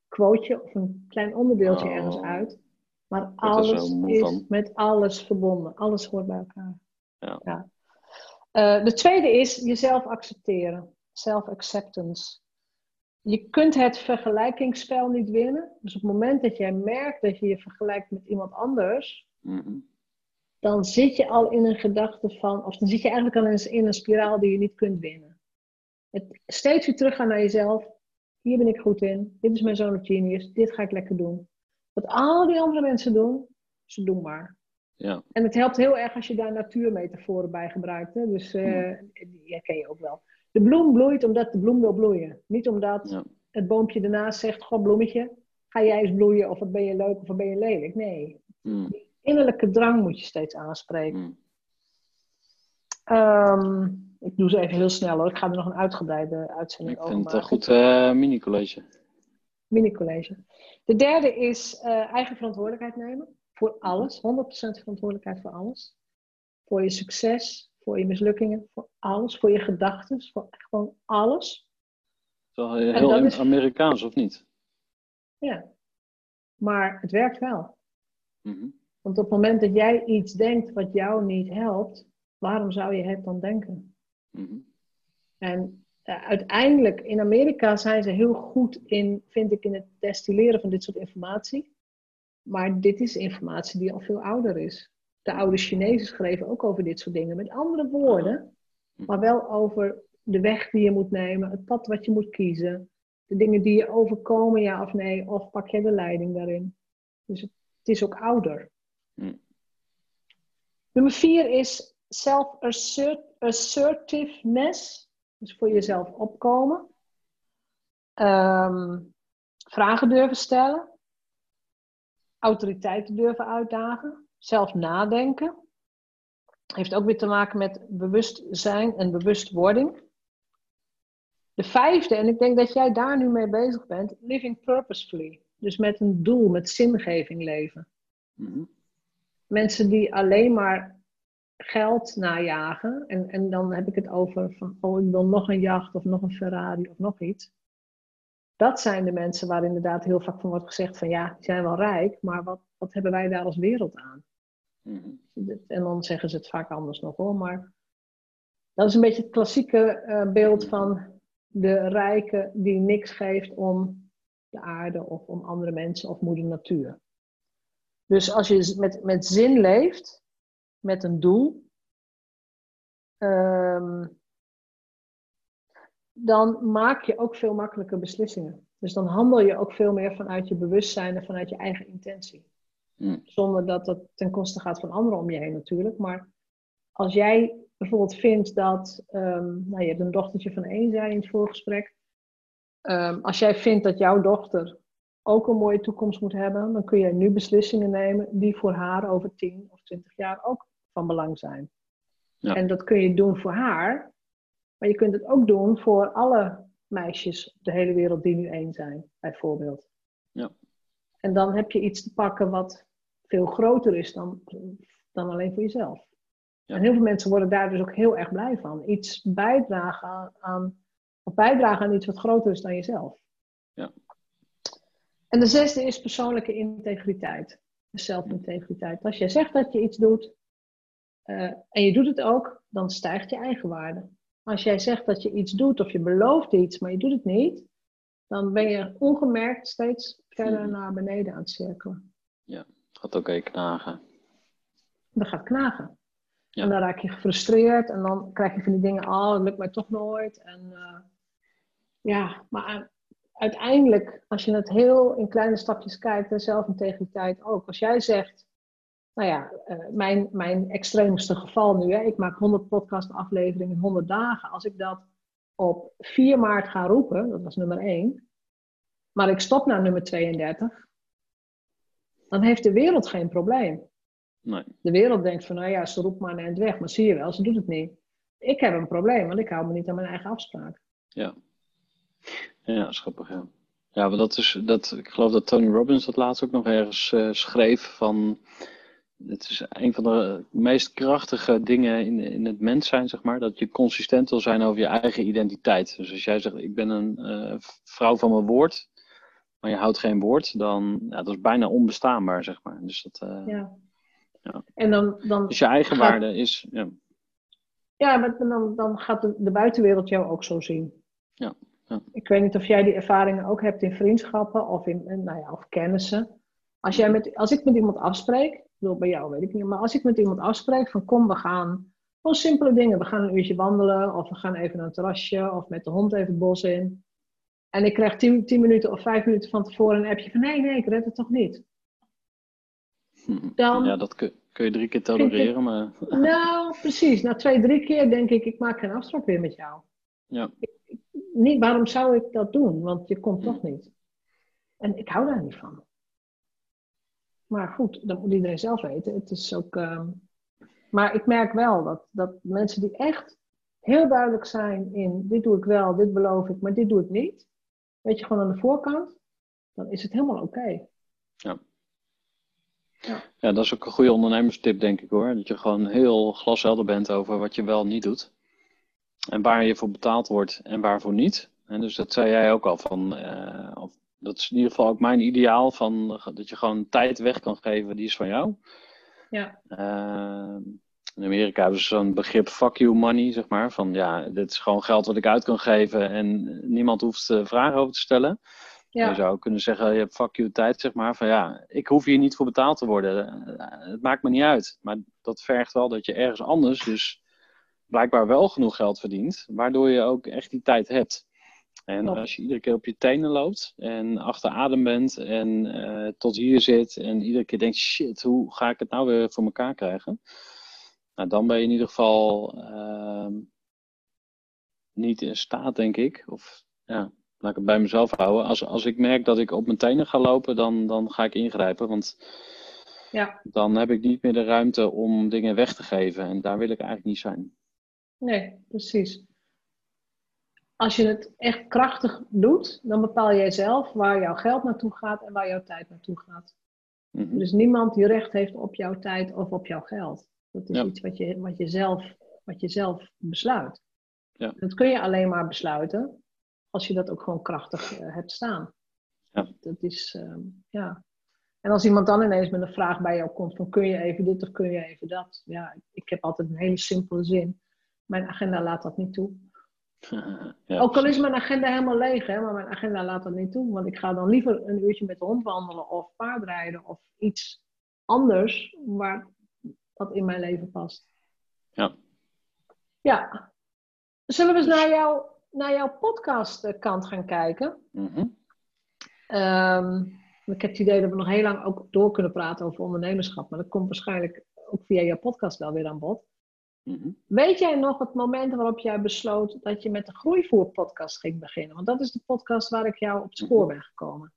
quoteje of een klein onderdeeltje
Oh.
ergens uit. Maar alles is met alles verbonden. Alles hoort bij elkaar.
Ja.
Eh, de tweede is jezelf accepteren. Self-acceptance. Je kunt het vergelijkingsspel niet winnen. Dus op het moment dat jij merkt dat je je vergelijkt met iemand anders,
Mhm.
dan zit je al in een gedachte van, of dan zit je eigenlijk al in, in een spiraal die je niet kunt winnen. Het steeds weer teruggaan naar jezelf. Hier ben ik goed in. Dit is mijn zone of genius. Dit ga ik lekker doen. Wat al die andere mensen doen, ze doen maar.
Ja.
En het helpt heel erg als je daar natuurmetaforen bij gebruikt. Hè? Dus eh, die herken je ook wel. De bloem bloeit omdat de bloem wil bloeien. Niet omdat
Ja.
het boompje ernaast zegt: Goh, bloemetje, ga jij eens bloeien? Of wat ben je leuk of wat ben je lelijk? Nee.
Mhm.
Innerlijke drang moet je steeds aanspreken.
Mhm.
Ehm, ik doe ze even heel snel hoor. Ik ga er nog een uitgebreide uitzending
Ik
over
vind het een
maken.
goed eh, mini-college.
Mini-college. De derde is eh, eigen verantwoordelijkheid nemen. Voor alles. 100% verantwoordelijkheid voor alles. Voor je succes, voor je mislukkingen, voor alles. Voor je gedachten, voor gewoon alles.
Wel heel
is-
Amerikaans, of niet?
Ja. Maar het werkt wel.
Mhm.
Want op het moment dat jij iets denkt wat jou niet helpt, waarom zou je het dan denken?
Mhm.
En eh, uiteindelijk, in Amerika zijn ze heel goed in, vind ik, in het destilleren van dit soort informatie. Maar dit is informatie die al veel ouder is. De oude Chinezen schreven ook over dit soort dingen met andere woorden, maar wel over de weg die je moet nemen, het pad wat je moet kiezen, de dingen die je overkomen, ja of nee, of pak je de leiding daarin. Dus het, het is ook ouder.
Hm.
Nummer vier is self-assertiveness. Dus voor jezelf opkomen. Ehm, vragen durven stellen. Autoriteiten durven uitdagen. Zelf nadenken. Heeft ook weer te maken met bewustzijn en bewustwording. De vijfde, en ik denk dat jij daar nu mee bezig bent, living purposefully. Dus met een doel, met zingeving leven.
Mhm.
Mensen die alleen maar geld najagen, en, en dan heb ik het over van, oh, ik wil nog een jacht of nog een Ferrari of nog iets. Dat zijn de mensen waar inderdaad heel vaak van wordt gezegd van, ja, die zijn wel rijk, maar wat, wat hebben wij daar als wereld aan?
Mhm.
En dan zeggen ze het vaak anders nog hoor, maar dat is een beetje het klassieke eh, beeld van de rijke die niks geeft om de aarde of om andere mensen of moeder natuur. Dus als je met, met zin leeft, met een doel, ehm, dan maak je ook veel makkelijker beslissingen. Dus dan handel je ook veel meer vanuit je bewustzijn en vanuit je eigen intentie.
Mm.
Zonder dat dat ten koste gaat van anderen om je heen natuurlijk. Maar als jij bijvoorbeeld vindt dat, ehm, nou, je hebt een dochtertje van één, zei in het voorgesprek. Ehm, als jij vindt dat jouw dochter ook een mooie toekomst moet hebben, dan kun je nu beslissingen nemen die voor haar over 10 of 20 jaar ook van belang zijn.
Ja.
En dat kun je doen voor haar, maar je kunt het ook doen voor alle meisjes op de hele wereld die nu één zijn, bijvoorbeeld.
Ja.
En dan heb je iets te pakken wat veel groter is dan, dan alleen voor jezelf.
Ja.
En heel veel mensen worden daar dus ook heel erg blij van. Iets bijdragen aan, aan of bijdragen aan iets wat groter is dan jezelf.
Ja.
En de zesde is persoonlijke integriteit. Dus zelfintegriteit. Als jij zegt dat je iets doet eh, en je doet het ook, dan stijgt je eigenwaarde. Als jij zegt dat je iets doet of je belooft iets, maar je doet het niet, dan ben je ongemerkt steeds verder
Mhm.
naar beneden aan het cirkelen.
Gaat ook even knagen.
Dat gaat knagen.
Ja.
En dan raak je gefrustreerd en dan krijg je van die dingen, oh, dat lukt mij toch nooit. En eh, ja, maar uiteindelijk, als je het heel in kleine stapjes kijkt, en zelfintegriteit ook. Als jij zegt, nou ja, eh, mijn, mijn extreemste geval nu, hè, ik maak 100 podcast afleveringen in 100 dagen. Als ik dat op 4 maart ga roepen, dat was nummer 1, maar ik stop naar nummer 32, dan heeft de wereld geen probleem.
Nee.
De wereld denkt van, nou ja, ze roept maar naar het weg, maar zie je wel, ze doet het niet. Ik heb een probleem, want ik hou me niet aan mijn eigen afspraak.
Ja, ja grappig, ja. Ja, maar dat is, dat, ik geloof dat Tony Robbins dat laatst ook nog ergens eh, schreef van... Het is een van de meest krachtige dingen in, in het mens zijn, zeg maar. Dat je consistent wil zijn over je eigen identiteit. Dus als jij zegt, ik ben een eh, vrouw van mijn woord, maar je houdt geen woord, dan ja, dat is bijna onbestaanbaar, zeg maar. Dus, dat, eh,
Ja.
Ja.
En dan, dan,
dus je eigen
Gaat-
waarde is... Ja,
ja, maar dan, dan gaat de, de buitenwereld jou ook zo zien.
Ja, ja.
Ik weet niet of jij die ervaringen ook hebt in vriendschappen of in, in, nou ja, of kennissen. Als, jij met, als ik met iemand afspreek, ik bedoel, bij jou weet ik niet, maar als ik met iemand afspreek van kom, we gaan gewoon simpele dingen. We gaan een uurtje wandelen of we gaan even naar een terrasje of met de hond even het bos in. En ik krijg tien, tien minuten of vijf minuten van tevoren een appje van nee, nee, ik red het toch niet. Dan-
ja dat kun, kun je drie keer tolereren, maar...
Nou, precies. Na twee, drie keer denk ik, ik maak geen afspraak weer met jou.
Ja.
Niet, waarom zou ik dat doen? Want je komt toch niet. En ik hou daar niet van. Maar goed, dat moet iedereen zelf weten. Het is ook. ehm, Maar ik merk wel dat, dat mensen die echt heel duidelijk zijn in dit doe ik wel, dit beloof ik, maar dit doe ik niet. Weet je, gewoon aan de voorkant, dan is het helemaal oké.
Ja, dat is ook een goede ondernemerstip, denk ik hoor. Dat je gewoon heel glashelder bent over wat je wel niet doet. En waar je voor betaald wordt en waarvoor niet. En dus dat zei jij ook al van, uh, of, dat is in ieder geval ook mijn ideaal van dat je gewoon tijd weg kan geven, die is van jou.
Ja.
Uh, in Amerika hebben ze zo'n begrip fuck you money, zeg maar. Van ja, dit is gewoon geld wat ik uit kan geven en niemand hoeft uh, vragen over te stellen. Ja. Je zou kunnen zeggen, je hebt fuck you tijd, zeg maar. Van ja, ik hoef hier niet voor betaald te worden. Het maakt me niet uit. Maar dat vergt wel dat je ergens anders dus blijkbaar wel genoeg geld verdient. Waardoor je ook echt die tijd hebt. En als je iedere keer op je tenen loopt en achter adem bent en uh, tot hier zit en iedere keer denkt, shit, hoe ga ik het nou weer voor elkaar krijgen? Nou, dan ben je in ieder geval uh, niet in staat, denk ik. Of ja, laat ik het bij mezelf houden. Als, als ik merk dat ik op mijn tenen ga lopen, dan, dan ga ik ingrijpen. Want
ja.
dan heb ik niet meer de ruimte om dingen weg te geven. En daar wil ik eigenlijk niet zijn.
Nee, precies. Als je het echt krachtig doet, dan bepaal jij zelf waar jouw geld naartoe gaat en waar jouw tijd naartoe gaat. Mm Dus niemand die recht heeft op jouw tijd of op jouw geld. Dat is iets wat je, wat, je zelf, wat je zelf besluit.
Ja.
Dat kun je alleen maar besluiten als je dat ook gewoon krachtig uh, hebt staan.
Ja.
Dat is, uh, ja. En als iemand dan ineens met een vraag bij jou komt van kun je even dit of kun je even dat. Ja, ik heb altijd een hele simpele zin. Mijn agenda laat dat niet toe. Ja, ook al is mijn agenda helemaal leeg, hè, maar mijn agenda laat dat niet toe. Want ik ga dan liever een uurtje met de hond wandelen of paardrijden of iets anders waar, wat in mijn leven past.
Ja.
Ja. Zullen we eens naar, jou, naar jouw podcastkant gaan kijken?
Mm
ik heb het idee dat we nog heel lang ook door kunnen praten over ondernemerschap. Maar dat komt waarschijnlijk ook via jouw podcast wel weer aan bod.
Mhm.
Weet jij nog het moment waarop jij besloot dat je met de Groeivoer-podcast ging beginnen? Want dat is de podcast waar ik jou op het spoor ben gekomen.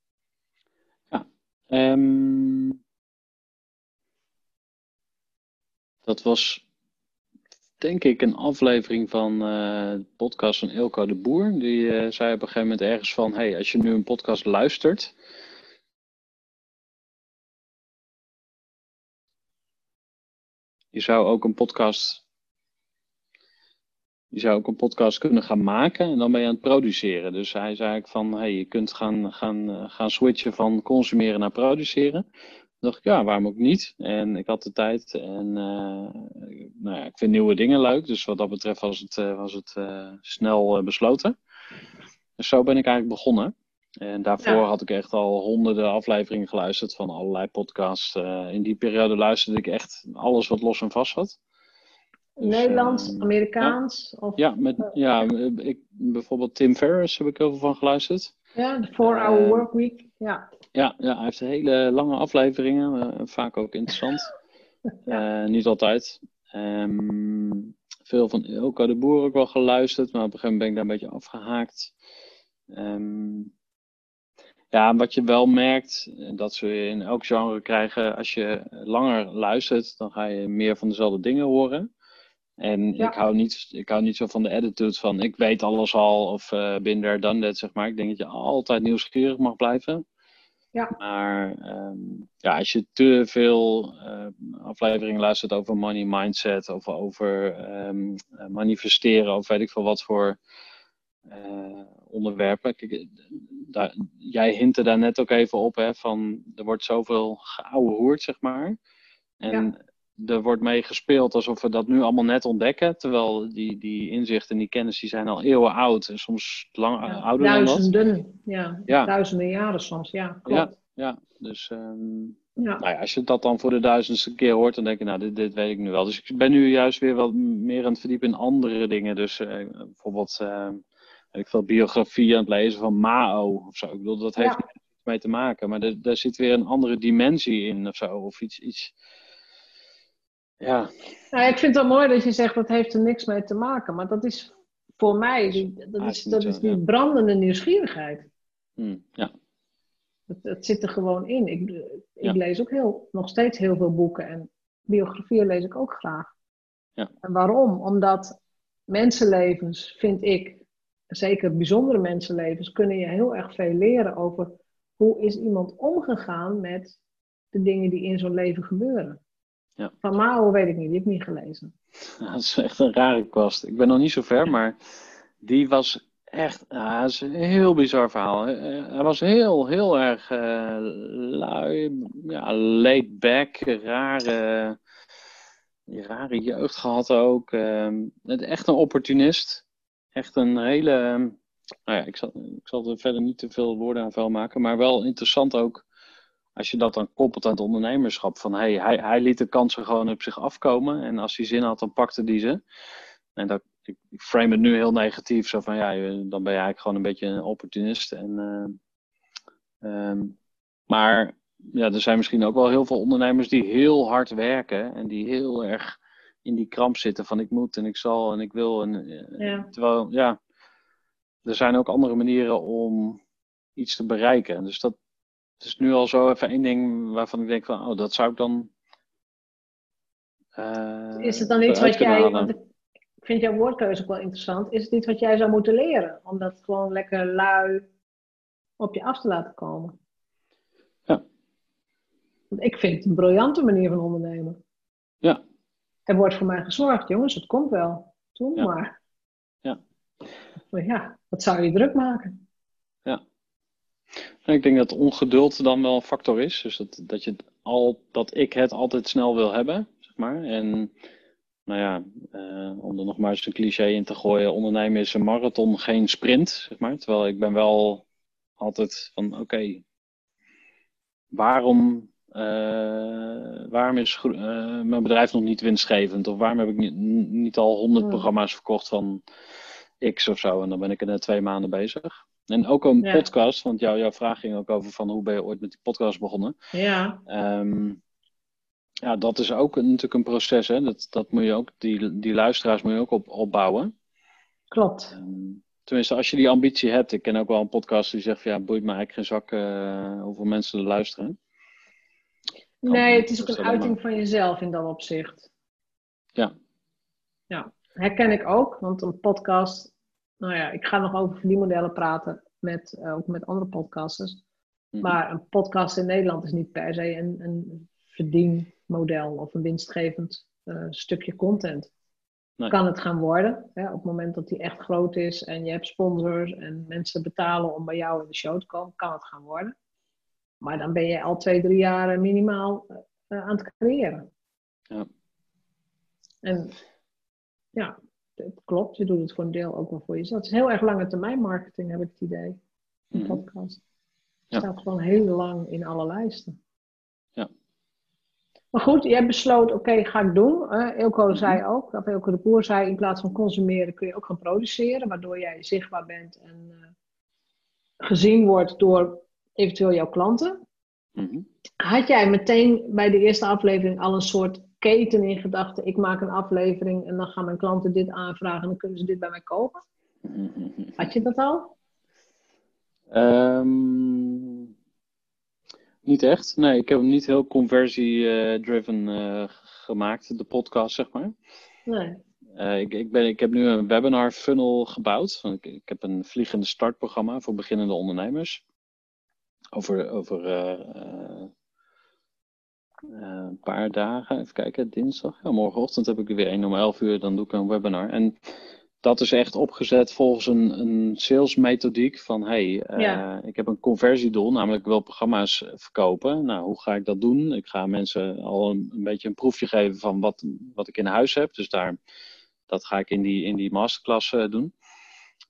Ja, um, dat was denk ik een aflevering van uh, de podcast van Ilko de Boer. Die uh, zei op een gegeven moment ergens van, hey, als je nu een podcast luistert... Je zou ook een podcast je zou ook een podcast kunnen gaan maken en dan ben je aan het produceren. Dus hij zei eigenlijk van, hey, je kunt gaan, gaan, eh, gaan switchen van consumeren naar produceren. Dacht ik, ja, waarom ook niet? En ik had de tijd en uh, nou ja, ik vind nieuwe dingen leuk. Dus wat dat betreft was het, uh, was het uh, snel besloten. Dus zo ben ik eigenlijk begonnen. En daarvoor ja. had ik echt al honderden afleveringen geluisterd van allerlei podcasts. in die periode luisterde ik echt alles wat los en vast zat.
Dus, Nederlands, Amerikaans?
Ja, of, ja, met, ja ik, bijvoorbeeld Tim Ferriss heb ik heel veel van geluisterd.
Ja, de 4-Hour uh, Work Week. Ja.
Ja, ja, hij heeft hele lange afleveringen, uh, vaak ook interessant. ja. niet altijd. Um, veel van Ilko de Boer ook wel geluisterd, maar op een gegeven moment ben ik daar een beetje afgehaakt. Um, ja, wat je wel merkt, dat ze in elk genre krijgen, als je langer luistert, dan ga je meer van dezelfde dingen horen. En ja. ik, hou niet, ik hou niet zo van de attitude van ik weet alles al of uh, bin there, done that, zeg maar. Ik denk dat je altijd nieuwsgierig mag blijven.
Ja.
Maar um, ja, als je te veel uh, afleveringen luistert over money mindset of over um, manifesteren of weet ik veel wat voor uh, onderwerpen. Kijk, daar, jij hintte daar net ook even op, hè, van er wordt zoveel geouwe hoerd, zeg maar. En ja er wordt mee gespeeld alsof we dat nu allemaal net ontdekken. Terwijl die, die inzichten en die kennis die zijn al eeuwen oud. En soms lang
ja,
ouder
duizenden,
dan
dat. Ja, ja, duizenden jaren soms, ja. Klopt.
Ja, ja. dus um, ja. Nou ja, als je dat dan voor de duizendste keer hoort, dan denk je, nou, dit, dit weet ik nu wel. Dus ik ben nu juist weer wat meer aan het verdiepen in andere dingen. Dus uh, bijvoorbeeld, uh, ik veel biografie aan het lezen van Mao of zo. Ik bedoel, dat heeft ja. niks mee te maken. Maar daar zit weer een andere dimensie in of zo. Of iets, iets ja.
Nou, ik vind het wel mooi dat je zegt dat heeft er niks mee te maken. Maar dat is voor mij, die, dat, is, dat is die brandende nieuwsgierigheid.
Hmm, ja.
Dat, dat, zit er gewoon in. Ik, ik ja. lees ook heel, nog steeds heel veel boeken en biografieën lees ik ook graag.
Ja.
En waarom? Omdat mensenlevens, vind ik, zeker bijzondere mensenlevens, kunnen je heel erg veel leren over hoe is iemand omgegaan met de dingen die in zo'n leven gebeuren.
Ja.
Van Mao weet ik niet, die heb ik niet gelezen.
dat is echt een rare kwast. Ik ben nog niet zo ver, maar die was echt, dat is een heel bizar verhaal. Hij was heel, heel erg uh, lui, ja, laid back, rare, rare jeugd gehad ook. Uh, echt een opportunist. Echt een hele, nou ja, ik zal, ik zal er verder niet te veel woorden aan vuil maken, maar wel interessant ook als je dat dan koppelt aan het ondernemerschap. Van hey, hij, hij liet de kansen gewoon op zich afkomen en als hij zin had, dan pakte hij ze. En dat, ik, ik frame het nu heel negatief, zo van ja, dan ben je eigenlijk gewoon een beetje een opportunist. En, uh, um, maar ja, er zijn misschien ook wel heel veel ondernemers die heel hard werken en die heel erg in die kramp zitten van ik moet en ik zal en ik wil. En, eh, ja. Terwijl, ja, er zijn ook andere manieren om iets te bereiken. Dus dat is nu al zo even één ding waarvan ik denk van, oh, dat zou ik dan.
Uh, is het dan iets wat jij, want ik vind jouw woordkeuze ook wel interessant, is het iets wat jij zou moeten leren? Om dat gewoon lekker lui op je af te laten komen?
Ja.
Want ik vind het een briljante manier van ondernemen.
Ja.
Er wordt voor mij gezorgd, jongens, het komt wel. Toen maar.
Ja.
Maar ja, wat zou je druk maken?
Ik denk dat ongeduld dan wel een factor is. Dus dat, dat, je al, dat ik het altijd snel wil hebben, zeg maar. En nou ja, uh, om er nog maar eens een cliché in te gooien, ondernemen is een marathon, geen sprint, zeg maar. Terwijl ik ben wel altijd van, oké, waarom uh, waarom is uh, mijn bedrijf nog niet winstgevend? Of waarom heb ik niet, niet al honderd programma's verkocht van X of zo? En dan ben ik er net twee maanden bezig. En ook een podcast, want jou, jouw vraag ging ook over van hoe ben je ooit met die podcast begonnen?
Ja.
Um, ja, dat is ook een, natuurlijk een proces. Hè? Dat, dat moet je ook, die, die luisteraars moet je ook op, opbouwen.
Klopt.
Um, tenminste, als je die ambitie hebt. Ik ken ook wel een podcast die zegt van ja, boeit me eigenlijk geen zak uh, hoeveel mensen er luisteren.
Nee, het is ook een uiting van jezelf in dat opzicht.
Ja.
Ja, herken ik ook, want een podcast, nou ja, ik ga nog over verdienmodellen praten met, uh, ook met andere podcasters. Mhm. Maar een podcast in Nederland is niet per se een, een verdienmodel of een winstgevend uh, stukje content. Nee. Kan het gaan worden, hè, op het moment dat die echt groot is en je hebt sponsors en mensen betalen om bij jou in de show te komen, kan het gaan worden. Maar dan ben je al twee, drie jaar minimaal uh, aan het creëren.
Ja.
En ja, het klopt. Je doet het voor een deel ook wel voor jezelf. Het is heel erg lange termijn marketing, heb ik het idee. Een mm. podcast. Het staat gewoon heel lang in alle lijsten.
Ja.
Maar goed, jij besloot, oké, ga ik doen. Uh, mm zei ook, of Ilko de Boer zei, in plaats van consumeren kun je ook gaan produceren, waardoor jij zichtbaar bent en uh, gezien wordt door eventueel jouw klanten.
Mhm.
Had jij meteen bij de eerste aflevering al een soort keten in gedachten? Ik maak een aflevering en dan gaan mijn klanten dit aanvragen en dan kunnen ze dit bij mij kopen? Had je dat al?
Um, niet echt. Nee, ik heb hem niet heel conversie-driven uh, gemaakt, de podcast, zeg maar.
Nee.
Uh, ik, ik, ben, ik heb nu een webinar funnel gebouwd. Ik, ik heb een vliegende startprogramma voor beginnende ondernemers over, over uh, uh, een paar dagen, even kijken, dinsdag. Ja, morgenochtend heb ik er weer een om 11 uur, dan doe ik een webinar. En dat is echt opgezet volgens een, een salesmethodiek van hey, uh, ik heb een conversiedoel, namelijk ik wil programma's verkopen. Nou, hoe ga ik dat doen? Ik ga mensen al een, een, beetje een proefje geven van wat, wat ik in huis heb. Dus daar, dat ga ik in die, in die masterclass doen.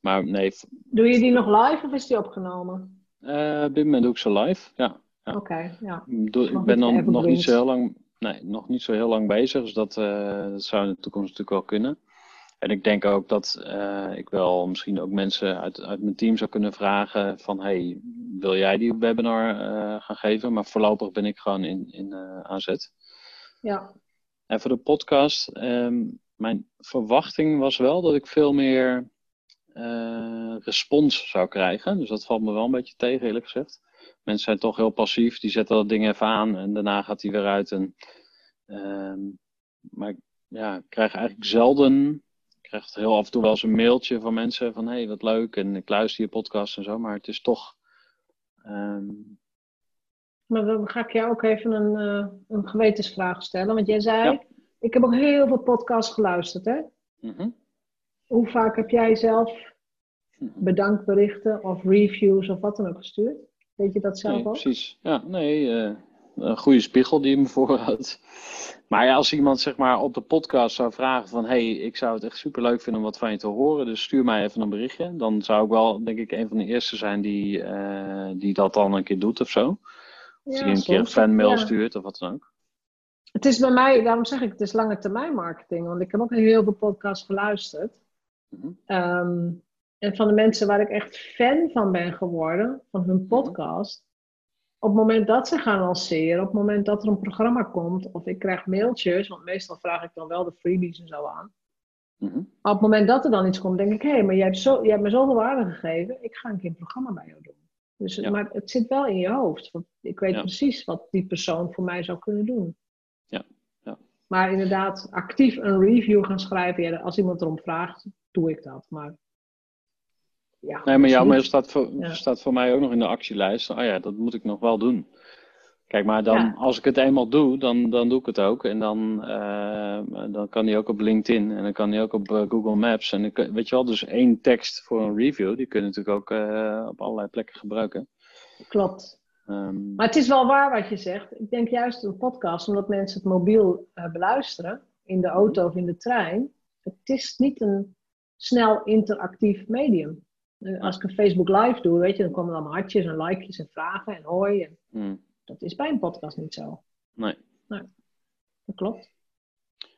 Maar nee.
Doe je die nog live of is die opgenomen?
Uh, op dit moment doe ik ze live, ja.
Ja. Oké, ja.
ik ben dan nog niet zo heel lang, nee, nog niet zo heel lang bezig, dus dat, uh, dat zou in de toekomst natuurlijk wel kunnen. En ik denk ook dat uh, ik wel misschien ook mensen uit, uit mijn team zou kunnen vragen van, hey, wil jij die webinar gaan geven? Maar voorlopig ben ik gewoon in, in aanzet.
Ja.
En voor de podcast, um, mijn verwachting was wel dat ik veel meer respons zou krijgen. Dus dat valt me wel een beetje tegen, eerlijk gezegd. Mensen zijn toch heel passief, die zetten dat ding even aan en daarna gaat hij weer uit. En, uh, maar ja, ik krijg eigenlijk zelden, ik krijg heel af en toe wel eens een mailtje van mensen van hé, hey, wat leuk en ik luister je podcast en zo, maar het is toch... Um...
Maar dan ga ik jou ook even een, uh, een gewetensvraag stellen, want jij zei, ja. ik heb ook heel veel podcasts geluisterd, hè?
Mm -hmm.
Hoe vaak heb jij zelf
Mhm.
bedankberichten of reviews of wat dan ook gestuurd. Weet je dat zelf
Nee,
ook?
precies. Ja, nee, eh, een goede spiegel die je me voorhoudt. Maar ja, als iemand zeg maar op de podcast zou vragen van... hey, ik zou het echt super leuk vinden om wat van je te horen... dus stuur mij even een berichtje. Dan zou ik wel, denk ik, een van de eerste zijn die, eh, die dat dan een keer doet of zo. Of
Ja,
die een keer een fanmail
Ja.
stuurt of wat dan ook.
Het is bij mij, daarom zeg ik, het is lange termijn marketing. Want ik heb ook heel veel podcasts geluisterd.
Mhm.
Ehm, en van de mensen waar ik echt fan van ben geworden, van hun podcast. Op het moment dat ze gaan lanceren, op het moment dat er een programma komt, of ik krijg mailtjes, want meestal vraag ik dan wel de freebies en zo aan.
Mhm.
Maar op het moment dat er dan iets komt, denk ik, hé, hey, maar jij hebt, zo, jij hebt me zoveel waarde gegeven, ik ga een keer een programma bij jou doen. Dus,
Ja.
Maar het zit wel in je hoofd, want ik weet
Ja.
precies wat die persoon voor mij zou kunnen doen.
Ja, ja.
Maar inderdaad, actief een review gaan schrijven, ja, als iemand erom vraagt, doe ik dat. Maar, ja,
Nee, maar jouw mail staat voor,
Ja.
staat voor mij ook nog in de actielijst. Oh ja, dat moet ik nog wel doen. Kijk, maar dan,
Ja.
als ik het eenmaal doe, dan, dan doe ik het ook. En dan, eh, dan kan die ook op LinkedIn en dan kan die ook op eh, Google Maps. En dan weet je wel, dus één tekst voor een review, die kun je natuurlijk ook eh, op allerlei plekken gebruiken.
Klopt.
Ehm,
Maar het is wel waar wat je zegt. Ik denk juist een podcast, omdat mensen het mobiel beluisteren, in de auto of in de trein. Het is niet een snel interactief medium. Eh, als ik een Facebook Live doe, weet je, dan komen er allemaal hartjes en likejes en vragen en hoi. En
hmm,
dat is bij een podcast niet zo.
nee.
Dat klopt.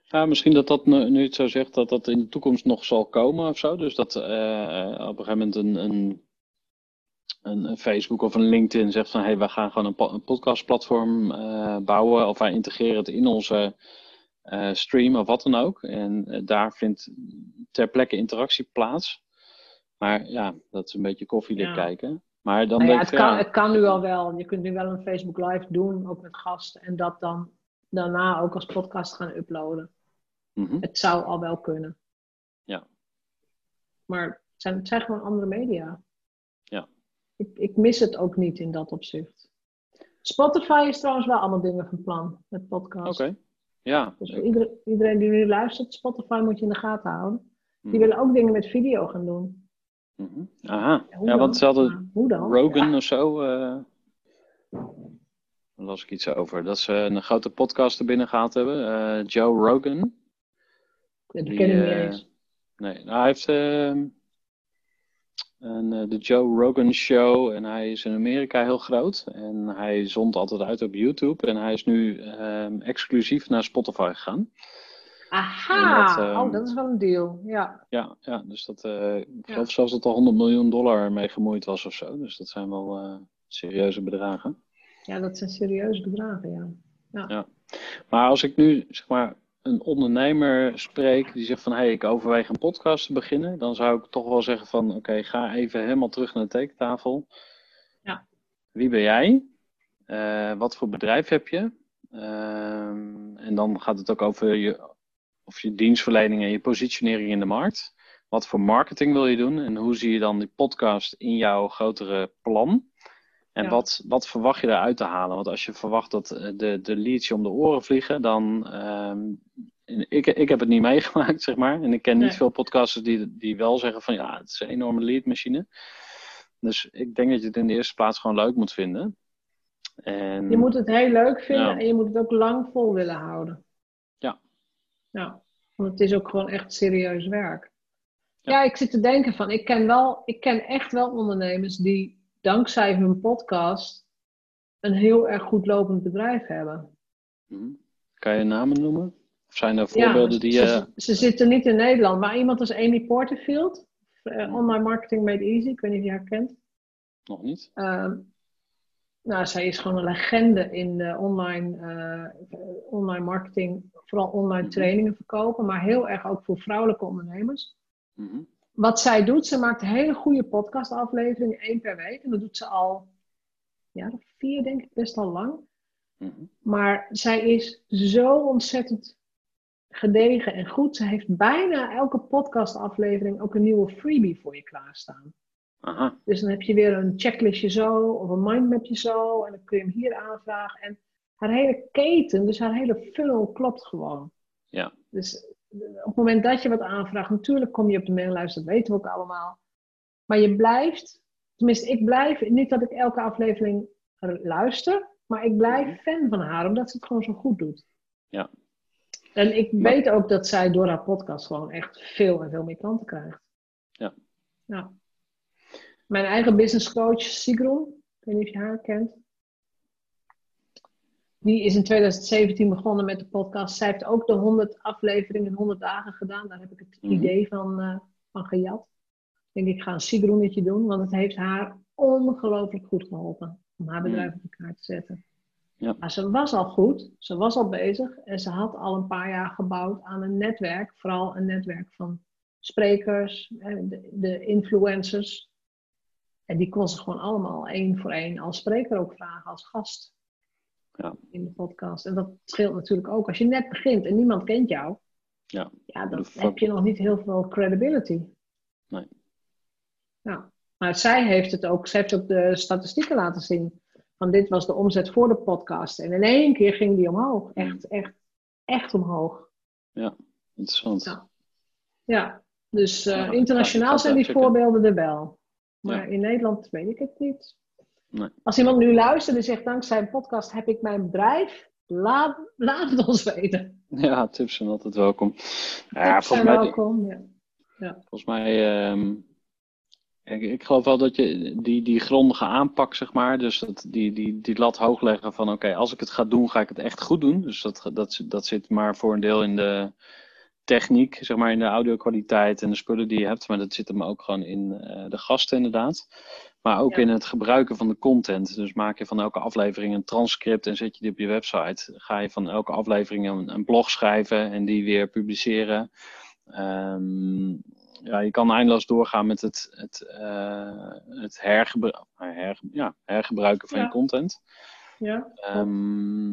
Ja, misschien dat dat nu, nu het zo zegt, dat dat in de toekomst nog zal komen of zo. Dus dat eh, op een gegeven moment een, een, een, een Facebook of een LinkedIn zegt van hé, hey, we gaan gewoon een, po- een podcastplatform eh, bouwen. Of wij integreren het in onze eh, stream of wat dan ook. En eh, daar vindt ter plekke interactie plaats. Maar ja, dat is een beetje koffiedik
Ja.
kijken. Maar dan
Nou ja, het,
ik,
kan,
ja,
het kan nu al wel. Je kunt nu wel een Facebook Live doen, ook met gasten. En dat dan daarna ook als podcast gaan uploaden.
mhm,
Het zou al wel kunnen.
Ja.
Maar het zijn, het zijn gewoon andere media.
Ja.
Ik, ik mis het ook niet in dat opzicht. Spotify is trouwens wel allemaal dingen van plan met podcast.
oké. Ja,
Dus voor iedereen, iedereen die nu luistert, Spotify moet je in de gaten houden. Die
mhm,
willen ook dingen met video gaan doen.
Mhm. Aha,
Hoe
ja,
dan?
want ze hadden? Rogan
Ja.
of zo. eh daar las ik iets over. Dat ze een grote podcast er binnen gehad hebben. eh, Joe Rogan.
Dat ken ik niet
eh,
eens.
Nee, nou, hij heeft ehm, een, eh, de Joe Rogan Show. En hij is in Amerika heel groot. En hij zond altijd uit op YouTube. En hij is nu ehm, exclusief naar Spotify gegaan.
Aha!
dat, ehm,
oh, dat is wel een deal. Ja.
Ja, ja dus dat, eh, ik geloof zelfs dat er 100 miljoen dollar mee gemoeid was of zo. Dus dat zijn wel eh, serieuze bedragen.
ja, dat zijn serieuze bedragen, ja.
Maar als ik nu zeg maar een ondernemer spreek die zegt van hé, hey, ik overweeg een podcast te beginnen, dan zou ik toch wel zeggen van oké, ga even helemaal terug naar de tekentafel.
Ja.
Wie ben jij? Eh, wat voor bedrijf heb je? Ehm, en dan gaat het ook over je, of je dienstverlening en je positionering in de markt. Wat voor marketing wil je doen en hoe zie je dan die podcast in jouw grotere plan? En
Ja.
wat, wat verwacht je daaruit te halen? Want als je verwacht dat eh, de, de leads je om de oren vliegen, dan. ehm, ik, ik heb het niet meegemaakt, zeg maar. En ik ken niet
Nee.
veel podcasters die, die wel zeggen van ja, het is een enorme leadmachine. Dus ik denk dat je het in de eerste plaats gewoon leuk moet vinden. En,
Je moet het heel leuk vinden
Ja.
en je moet het ook lang vol willen houden.
Ja.
Want het is ook gewoon echt serieus werk.
Ja.
Ja, ik zit te denken van, ik ken, wel, ik ken echt wel ondernemers die dankzij hun podcast een heel erg goed lopend bedrijf hebben.
Mhm. Kan je namen noemen? Of zijn er
Ja,
voorbeelden die
ze,
je.
ze zitten niet in Nederland, maar iemand als Amy Porterfield, eh, Online Marketing Made Easy, ik weet niet of je haar kent.
Nog niet?
Ehm, nou, zij is gewoon een legende in de online, eh, online marketing, vooral online
Mhm.
trainingen verkopen, maar heel erg ook voor vrouwelijke ondernemers.
Mhm.
Wat zij doet, ze maakt hele goede podcastafleveringen, één per week. En dat doet ze al, ja, vier denk ik, best al lang.
Mhm.
Maar zij is zo ontzettend gedegen en goed. Ze heeft bijna elke podcastaflevering ook een nieuwe freebie voor je klaarstaan.
Aha.
Dus dan heb je weer een checklistje zo of een mindmapje zo en dan kun je hem hier aanvragen. En haar hele keten, dus haar hele funnel klopt gewoon.
Ja.
Dus op het moment dat je wat aanvraagt, natuurlijk kom je op de maillijst, dat weten we ook allemaal. Maar je blijft, tenminste, ik blijf, niet dat ik elke aflevering luister, maar ik blijf
Mhm.
fan van haar, omdat ze het gewoon zo goed doet.
Ja.
En ik
Maar-
weet ook dat zij door haar podcast gewoon echt veel en veel meer klanten krijgt.
Ja.
ja. Mijn eigen business coach, Sigrun, ik weet niet of je haar kent. Die is in 2017 begonnen met de podcast. Zij heeft ook de 100 afleveringen in 100 dagen gedaan. Daar heb ik het
Mhm.
idee van, eh, van gejat. Ik denk, ik ga een Sigrunetje doen, want het heeft haar ongelooflijk goed geholpen om haar bedrijf op elkaar te zetten.
Ja.
Maar ze was al goed, ze was al bezig en ze had al een paar jaar gebouwd aan een netwerk, vooral een netwerk van sprekers, eh, de, de influencers. En die kon ze gewoon allemaal één voor één als spreker ook vragen, als gast
Ja.
in de podcast. En dat scheelt natuurlijk ook. Als je net begint en niemand kent jou,
Ja.
ja, dan heb je nog niet heel veel credibility.
Nee.
Ja. Maar zij heeft het ook, zij heeft ook de statistieken laten zien. Van dit was de omzet voor de podcast. En in één keer ging die omhoog. Echt, echt, echt omhoog.
Interessant.
Ja. Ja, dus eh,
Ja,
internationaal zijn die
checken.
voorbeelden er wel. Maar
Ja.
in Nederland weet ik het niet.
Nee.
Als iemand nu luistert en zegt, dankzij een podcast heb ik mijn bedrijf, laat, laat het ons weten.
Ja, tips zijn altijd welkom. Ja,
Tips zijn
mij,
welkom. Ja.
volgens mij ehm, ik, ik geloof wel dat je die, die grondige aanpak, zeg maar, dus dat, die, die, die lat hoog leggen van oké, als ik het ga doen, ga ik het echt goed doen. Dus dat, dat, dat zit maar voor een deel in de techniek, zeg maar, in de audio-kwaliteit en de spullen die je hebt, maar dat zit hem ook gewoon in eh, de gasten inderdaad. Maar ook
Ja.
in het gebruiken van de content. Dus maak je van elke aflevering een transcript en zet je die op je website. Ga je van elke aflevering een, een blog schrijven en die weer publiceren. Ehm, ja, je kan eindeloos doorgaan met het, het, eh, het hergebru- her, ja, hergebruiken van
Ja.
je content.
Ja.
Ehm,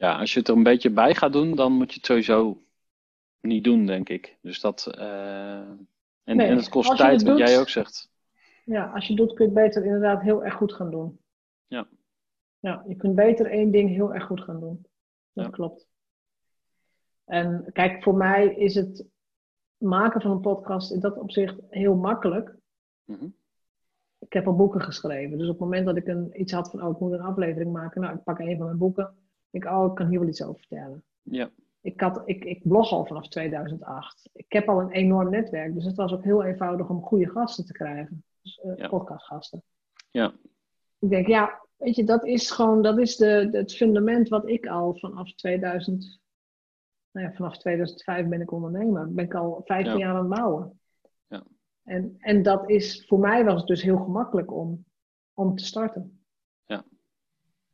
ja, als je het er een beetje bij gaat doen, dan moet je het sowieso niet doen, denk ik. Dus dat. eh, en,
Nee,
en het kost tijd,
het
wat jij ook zegt.
ja, als je doet kun je het beter inderdaad heel erg goed gaan doen.
Ja.
Ja, je kunt beter één ding heel erg goed gaan doen. Dat
Ja.
klopt. En kijk, voor mij is het maken van een podcast in dat opzicht heel makkelijk.
Mhm.
Ik heb al boeken geschreven. Dus op het moment dat ik een, iets had van, oh, ik moet een aflevering maken. Nou, ik pak een van mijn boeken. Ik, oh, ik kan hier wel iets over vertellen.
Ja,
Ik, had, ik, ik blog al vanaf 2008. Ik heb al een enorm netwerk. Dus het was ook heel eenvoudig om goede gasten te krijgen. Dus
Ja.
podcastgasten.
Ja.
Ik denk, ja, weet je, dat is gewoon, dat is de, de- het fundament wat ik al vanaf 2000, nou ja, vanaf 2005 ben ik ondernemer. Ben ik al 15
Ja.
jaar aan het bouwen.
Ja.
En, en dat is, voor mij was het dus heel gemakkelijk om, om te starten.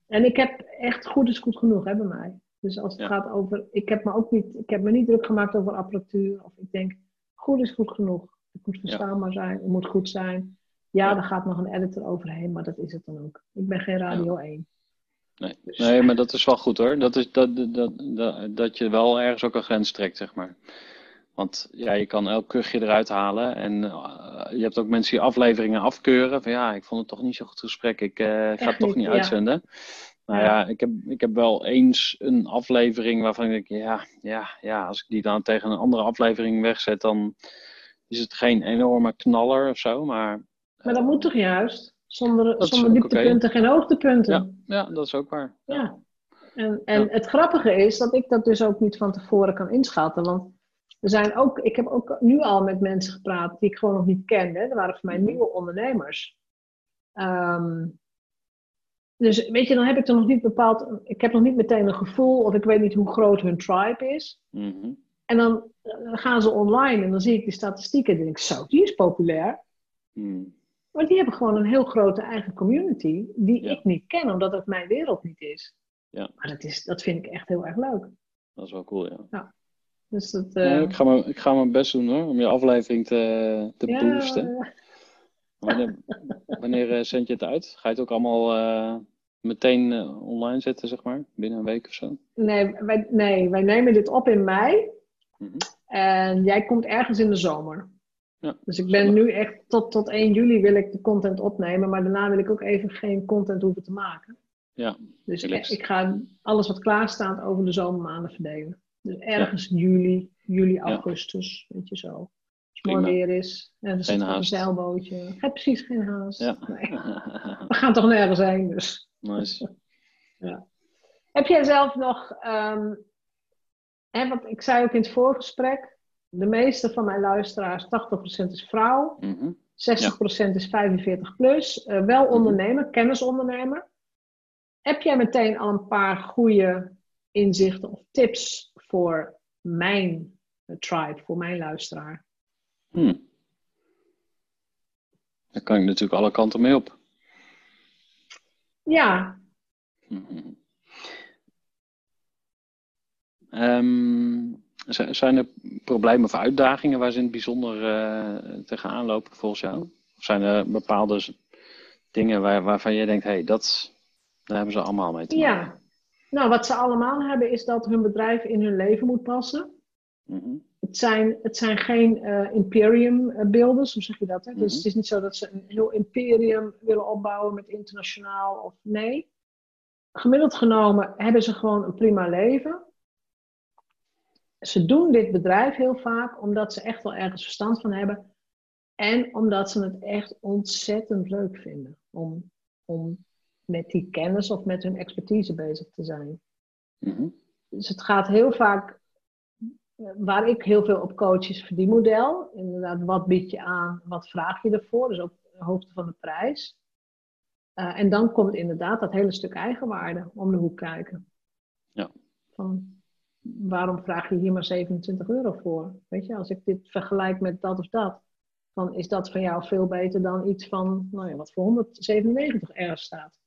En ik heb echt goed is goed genoeg hè, bij mij. Dus als het
Ja.
gaat over, ik heb me ook niet, ik heb me niet druk gemaakt over apparatuur. Of ik denk, goed is goed genoeg. Het moet verstaanbaar zijn, het moet goed zijn. Ja, er gaat nog een editor overheen, maar dat is het dan ook. Ik ben geen Radio 1.
nee.
Dus-
nee, maar dat is wel goed hoor. Dat, is, dat, dat, dat, dat je wel ergens ook een grens trekt, zeg maar. Want ja, je kan elk kuchje eruit halen. En eh, je hebt ook mensen die afleveringen afkeuren. Van ja, ik vond het toch niet zo'n goed gesprek. Ik eh, ga het
Echt
toch
niet, ja.
uitzenden. Nou
Ja.
ja, ik, heb, ik heb wel eens een aflevering waarvan ik denk, ja, ja, ja, als ik die dan tegen een andere aflevering wegzet, dan is het geen enorme knaller of zo. Maar
Maar dat moet toch juist? Zonder, zonder dieptepunten geen hoogtepunten.
ja, ja, dat is ook waar.
Ja. En, en het grappige is dat ik dat dus ook niet van tevoren kan inschatten. Want er zijn ook, ik heb ook nu al met mensen gepraat die ik gewoon nog niet kende. Dat waren voor mij
Mhm.
nieuwe ondernemers. Ehm, dus weet je, dan heb ik er nog niet bepaald. Ik heb nog niet meteen een gevoel of ik weet niet hoe groot hun tribe is.
Mhm.
En dan gaan ze online en dan zie ik die statistieken en denk ik, zo, die is populair.
Hmm.
Maar die hebben gewoon een heel grote eigen community die
Ja.
ik niet ken, omdat het mijn wereld niet is.
Ja.
Maar dat, is, dat vind ik echt heel erg leuk.
Dat is wel cool, ja.
Dus dat, eh,
ik, ga mijn, ik ga mijn best doen hoor, om je aflevering te, te
ja,
boosten. Wanneer, wanneer eh, zend je het uit? Ga je het ook allemaal eh, meteen online zetten, zeg maar? Binnen een week of zo?
nee, wij, nee, wij nemen dit op in mei.
Mhm.
En jij komt ergens in de zomer.
Ja,
Dus ik ben nu echt tot, tot 1 juli wil ik de content opnemen. Maar daarna wil ik ook even geen content hoeven te maken.
Ja,
Dus ik, ik ga alles wat klaar staat over de zomermaanden verdelen. Dus ergens juli, juli, augustus, weet je zo. Als het mooi weer is. En
Geen
een zeilbootje. Heb precies geen haast.
Ja.
Nee. We gaan toch nergens heen, dus.
nice.
Heb jij zelf nog, ehm, hè, want ik zei ook in het voorgesprek, de meeste van mijn luisteraars, 80% is vrouw,
Mhm.
60% is 45 plus, eh, wel ondernemer, kennisondernemer. Heb jij meteen al een paar goede inzichten of tips voor mijn tribe, voor mijn luisteraar?
Hm. Daar kan ik natuurlijk alle kanten mee op.
Ja,
Mhm. Ehm, zijn er problemen of uitdagingen waar ze in het bijzonder eh, tegenaan lopen volgens jou? Of zijn er bepaalde dingen waar, waarvan jij denkt, hé, hey, dat, daar hebben ze allemaal mee te maken?
ja. Nou, wat ze allemaal hebben is dat hun bedrijf in hun leven moet passen.
Mhm.
Het zijn, het zijn geen eh, imperium eh, builders, hoe zeg je dat? Hè? Dus
Mhm.
het is niet zo dat ze een heel imperium willen opbouwen met internationaal of nee. Gemiddeld genomen hebben ze gewoon een prima leven. Ze doen dit bedrijf heel vaak omdat ze echt wel ergens verstand van hebben. En omdat ze het echt ontzettend leuk vinden om, om met die kennis of met hun expertise bezig te zijn.
Mhm.
Dus het gaat heel vaak, waar ik heel veel op coach, is verdienmodel. Inderdaad, wat bied je aan, wat vraag je ervoor? Dus ook de hoogte van de prijs. Eh, en dan komt inderdaad dat hele stuk eigenwaarde om de hoek kijken.
Ja.
Van, waarom vraag je hier maar 27 euro voor? Weet je, als ik dit vergelijk met dat of dat, dan is dat van jou veel beter dan iets van, nou ja, wat voor 197 ergens staat.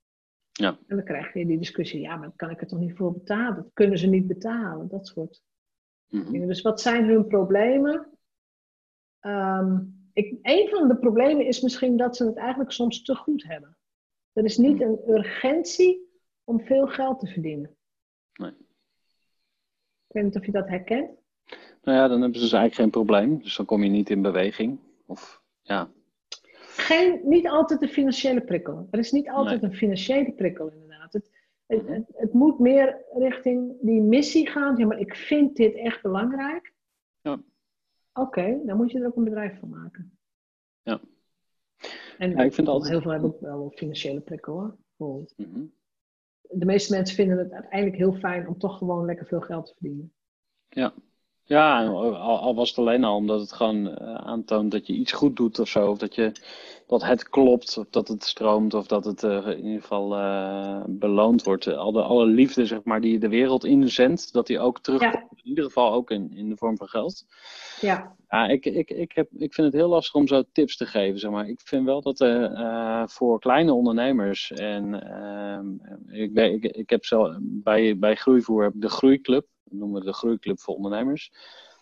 Ja.
En dan krijg je die discussie, ja, maar kan ik er toch niet voor betalen? Dat kunnen ze niet betalen, dat soort
Mhm.
dingen. Dus wat zijn hun problemen? Ehm, ik, een van de problemen is misschien dat ze het eigenlijk soms te goed hebben. Er is niet een urgentie om veel geld te verdienen.
Nee.
Ik weet niet of je dat herkent.
Nou ja, dan hebben ze dus eigenlijk geen probleem. Dus dan kom je niet in beweging. Of ja,
Geen, niet altijd een financiële prikkel. Er is niet altijd een financiële prikkel, inderdaad. Het, het, het, het moet meer richting die missie gaan. Ja, maar ik vind dit echt belangrijk.
Ja.
Oké, dan moet je er ook een bedrijf van maken.
Ja.
En
Ja, ik vind altijd-
heel veel hebben ook wel financiële prikkel hoor. Bijvoorbeeld.
Mhm.
De meeste mensen vinden het uiteindelijk heel fijn om toch gewoon lekker veel geld te verdienen.
Ja, ja al, al was het alleen al omdat het gewoon eh, aantoont dat je iets goed doet of zo. Of dat, je, dat het klopt, of dat het stroomt, of dat het eh, in ieder geval eh, beloond wordt. Alle, alle liefde zeg maar, die je de wereld inzendt, dat die ook terugkomt.
Ja.
In ieder geval ook in, in de vorm van geld.
Ja,
Ja, ik, ik, ik, heb, ik vind het heel lastig om zo tips te geven. Zeg maar. Ik vind wel dat eh, voor kleine ondernemers en ehm, ik, ben, ik, ik heb zelf bij, bij Groeivoer heb ik de Groeiclub, noemen we de Groeiclub voor ondernemers.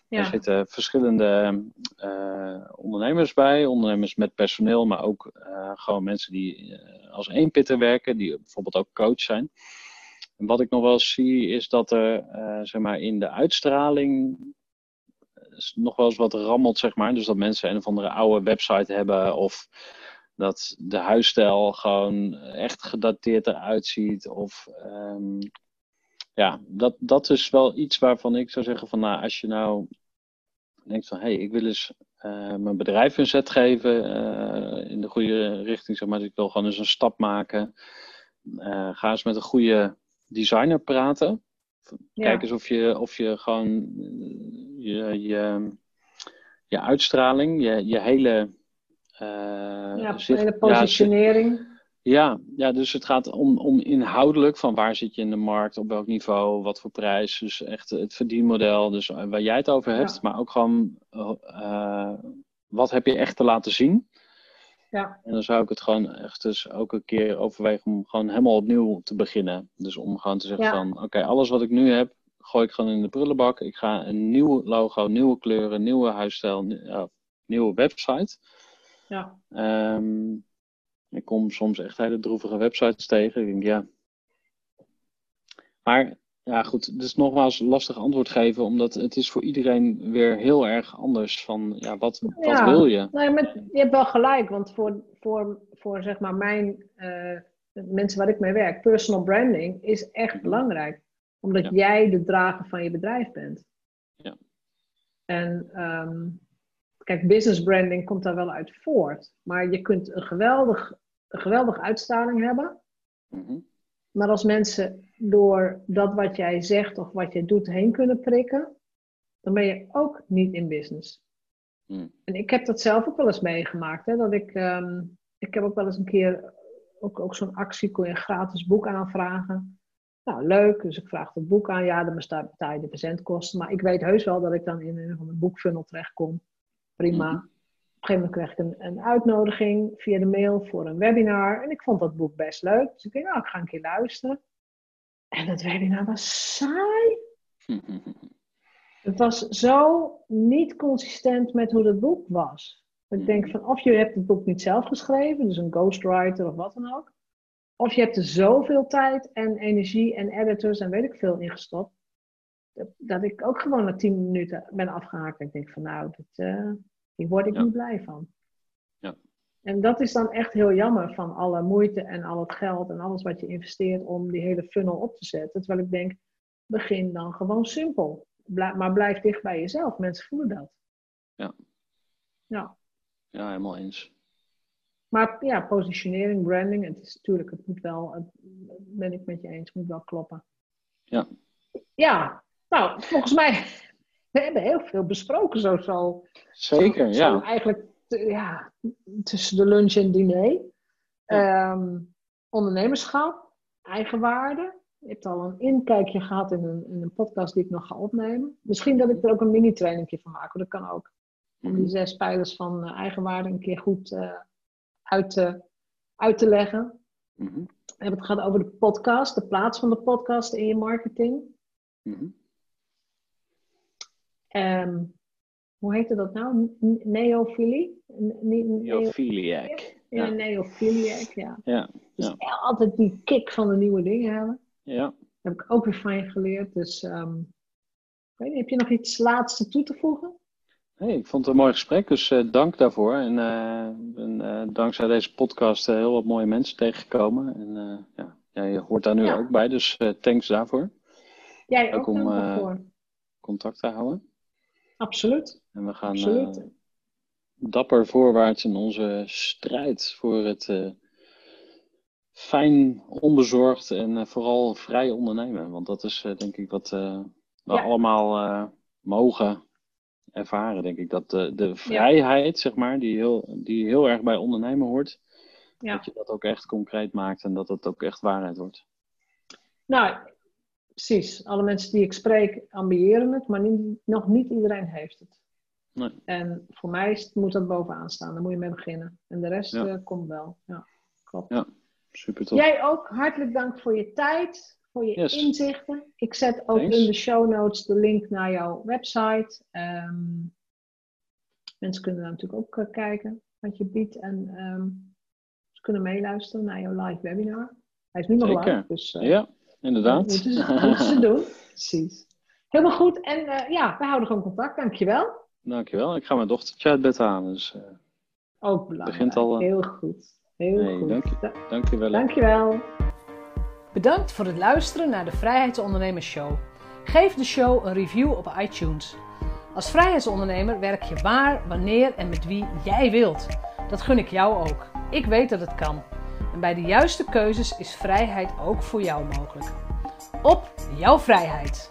Daar
ja,
zitten verschillende eh, ondernemers bij, ondernemers met personeel, maar ook eh, gewoon mensen die eh, als eenpitter werken, die bijvoorbeeld ook coach zijn. En wat ik nog wel zie is dat er zeg maar in de uitstraling nog wel eens wat rammelt, zeg maar. Dus dat mensen een of andere oude website hebben of dat de huisstijl gewoon echt gedateerd eruit ziet. Of ehm, ja, dat, dat is wel iets waarvan ik zou zeggen van nou, als je nou denkt van hé, hey, ik wil eens eh, mijn bedrijf een zet geven eh, in de goede richting, zeg maar. Dus ik wil gewoon eens een stap maken. Eh, ga eens met een goede designer praten.
ja.
Kijk eens of je, of je gewoon je, je, je uitstraling, je, je hele.
ja,
zicht-
hele positionering.
ja, ja, dus het gaat om, om inhoudelijk van waar zit je in de markt, op welk niveau, wat voor prijs. Dus echt het verdienmodel, dus waar jij het over hebt,
Ja.
maar ook gewoon eh, wat heb je echt te laten zien.
Ja.
En dan zou ik het gewoon echt dus ook een keer overwegen om gewoon helemaal opnieuw te beginnen. Dus om gewoon te zeggen
Ja.
van oké, alles wat ik nu heb, gooi ik gewoon in de prullenbak. Ik ga een nieuw logo, nieuwe kleuren, nieuwe huisstijl, ja, nieuwe website.
Ja.
Ehm, ik kom soms echt hele droevige websites tegen. Ik denk, ja. Maar ja, goed, is nogmaals lastig antwoord geven, omdat het is voor iedereen weer heel erg anders van, ja, wat, wat
Ja.
wil je?
Nou, ja, met, je hebt wel gelijk, want voor, voor, voor zeg maar mijn eh, mensen waar ik mee werk, personal branding is echt belangrijk. Omdat
Ja.
jij de drager van je bedrijf bent.
Ja.
En ehm, kijk, business branding komt daar wel uit voort. Maar je kunt een, geweldig, een geweldige uitstraling hebben.
Mhm.
Maar als mensen door dat wat jij zegt of wat jij doet heen kunnen prikken, dan ben je ook niet in business.
Mm.
En ik heb dat zelf ook wel eens meegemaakt. Hè, dat ik, ehm, ik heb ook wel eens een keer, ook, ook zo'n actie, kon je een gratis boek aanvragen. Nou, leuk. Dus ik vraag het boek aan. Ja, dan betaal je de verzendkosten. Maar ik weet heus wel dat ik dan in een, van een boekfunnel terechtkom. Prima.
Mhm.
Op een gegeven moment kreeg ik een, een uitnodiging via de mail voor een webinar. En ik vond dat boek best leuk. Dus ik dacht, nou, ik ga een keer luisteren. En dat webinar was saai. Het was zo niet consistent met hoe het boek was. Ik denk van of je hebt het boek niet zelf geschreven, dus een ghostwriter of wat dan ook. Of je hebt er zoveel tijd en energie en editors en weet ik veel ingestopt. Dat, dat ik ook gewoon na tien minuten ben afgehaakt. Ik denk van nou, dit, eh, hier word ik
Ja.
niet blij van.
Ja.
En dat is dan echt heel jammer van alle moeite en al het geld en alles wat je investeert om die hele funnel op te zetten. Terwijl ik denk, begin dan gewoon simpel. Maar blijf dicht bij jezelf. Mensen voelen dat.
Ja.
Ja.
Ja, helemaal eens.
Maar ja, positionering, branding, het is natuurlijk, het moet wel, het, ben ik met je eens, het moet wel kloppen.
Ja.
Ja, nou, volgens mij, we hebben heel veel besproken zo, zo,
Zeker,
zo
ja.
eigenlijk, ja, tussen de lunch en diner. Ehm, ondernemerschap, eigenwaarde. Je hebt al een inkijkje gehad in een, in een podcast die ik nog ga opnemen. Misschien dat ik er ook een mini-trainingje van maak, dat kan ook. Om die zes pijlers van eh, eigenwaarde een keer goed eh, uit, te, uit te leggen.
Mhm.
We hebben het gehad over de podcast, de plaats van de podcast in je marketing.
Mhm.
Ehm, hoe heette dat nou? Neofilie? N- ne- neo-
Neophiliac.
Ja,
Ja.
neofiliac, ja.
Ja,
Dus
ja.
altijd die kick van de nieuwe dingen hebben.
ja.
Heb ik ook weer van je geleerd. Dus ik weet niet, heb je nog iets laatste toe te voegen?
Hey, ik vond het een mooi gesprek, dus eh, dank daarvoor. En, eh, ben eh, dankzij deze podcast heel wat mooie mensen tegengekomen. En ja, jij hoort daar nu
Ja.
ook bij, dus thanks daarvoor.
Jij
Ook
ook,
om. Contact te houden.
Absoluut.
En we gaan
Absoluut.
eh, dapper voorwaarts in onze strijd voor het eh, fijn, onbezorgd en eh, vooral vrij ondernemen. Want dat is denk ik wat we
Ja.
allemaal mogen ervaren, denk ik. Dat de, de vrijheid, zeg maar, die heel, die heel erg bij ondernemen hoort,
Ja.
dat je dat ook echt concreet maakt en dat het ook echt waarheid wordt.
Nou, precies. Alle mensen die ik spreek ambiëren het, maar niet, nog niet iedereen heeft het.
Nee.
En voor mij is, moet dat bovenaan staan. Daar moet je mee beginnen. En de rest
Ja.
eh, komt wel. Ja, klopt.
Ja. Super tof.
Jij ook hartelijk dank voor je tijd, voor je
Yes.
inzichten. Ik zet ook
Thanks.
in de show notes de link naar jouw website. Ehm, mensen kunnen daar natuurlijk ook eh, kijken wat je biedt. En ehm, ze kunnen meeluisteren naar jouw live webinar. Hij is nu nog live, dus eh,
Ja,
dat
inderdaad.
moeten ze, moeten ze doen. Precies. Helemaal goed. En eh, ja, we houden gewoon contact. Dankjewel.
Dankjewel. Ik ga mijn dochtertje uit bed halen, dus eh,
Ook belangrijk.
Begint al, eh,
Heel goed. Heel
nee,
goed.
dank je.
Da-
dankjewel.
Dankjewel. Bedankt voor het luisteren naar de Vrijheidsondernemers Show. Geef de show een review op iTunes. Als vrijheidsondernemer werk je waar, wanneer en met wie jij wilt. Dat gun ik jou ook. Ik weet dat het kan. Bij de juiste keuzes is vrijheid ook voor jou mogelijk. Op jouw vrijheid!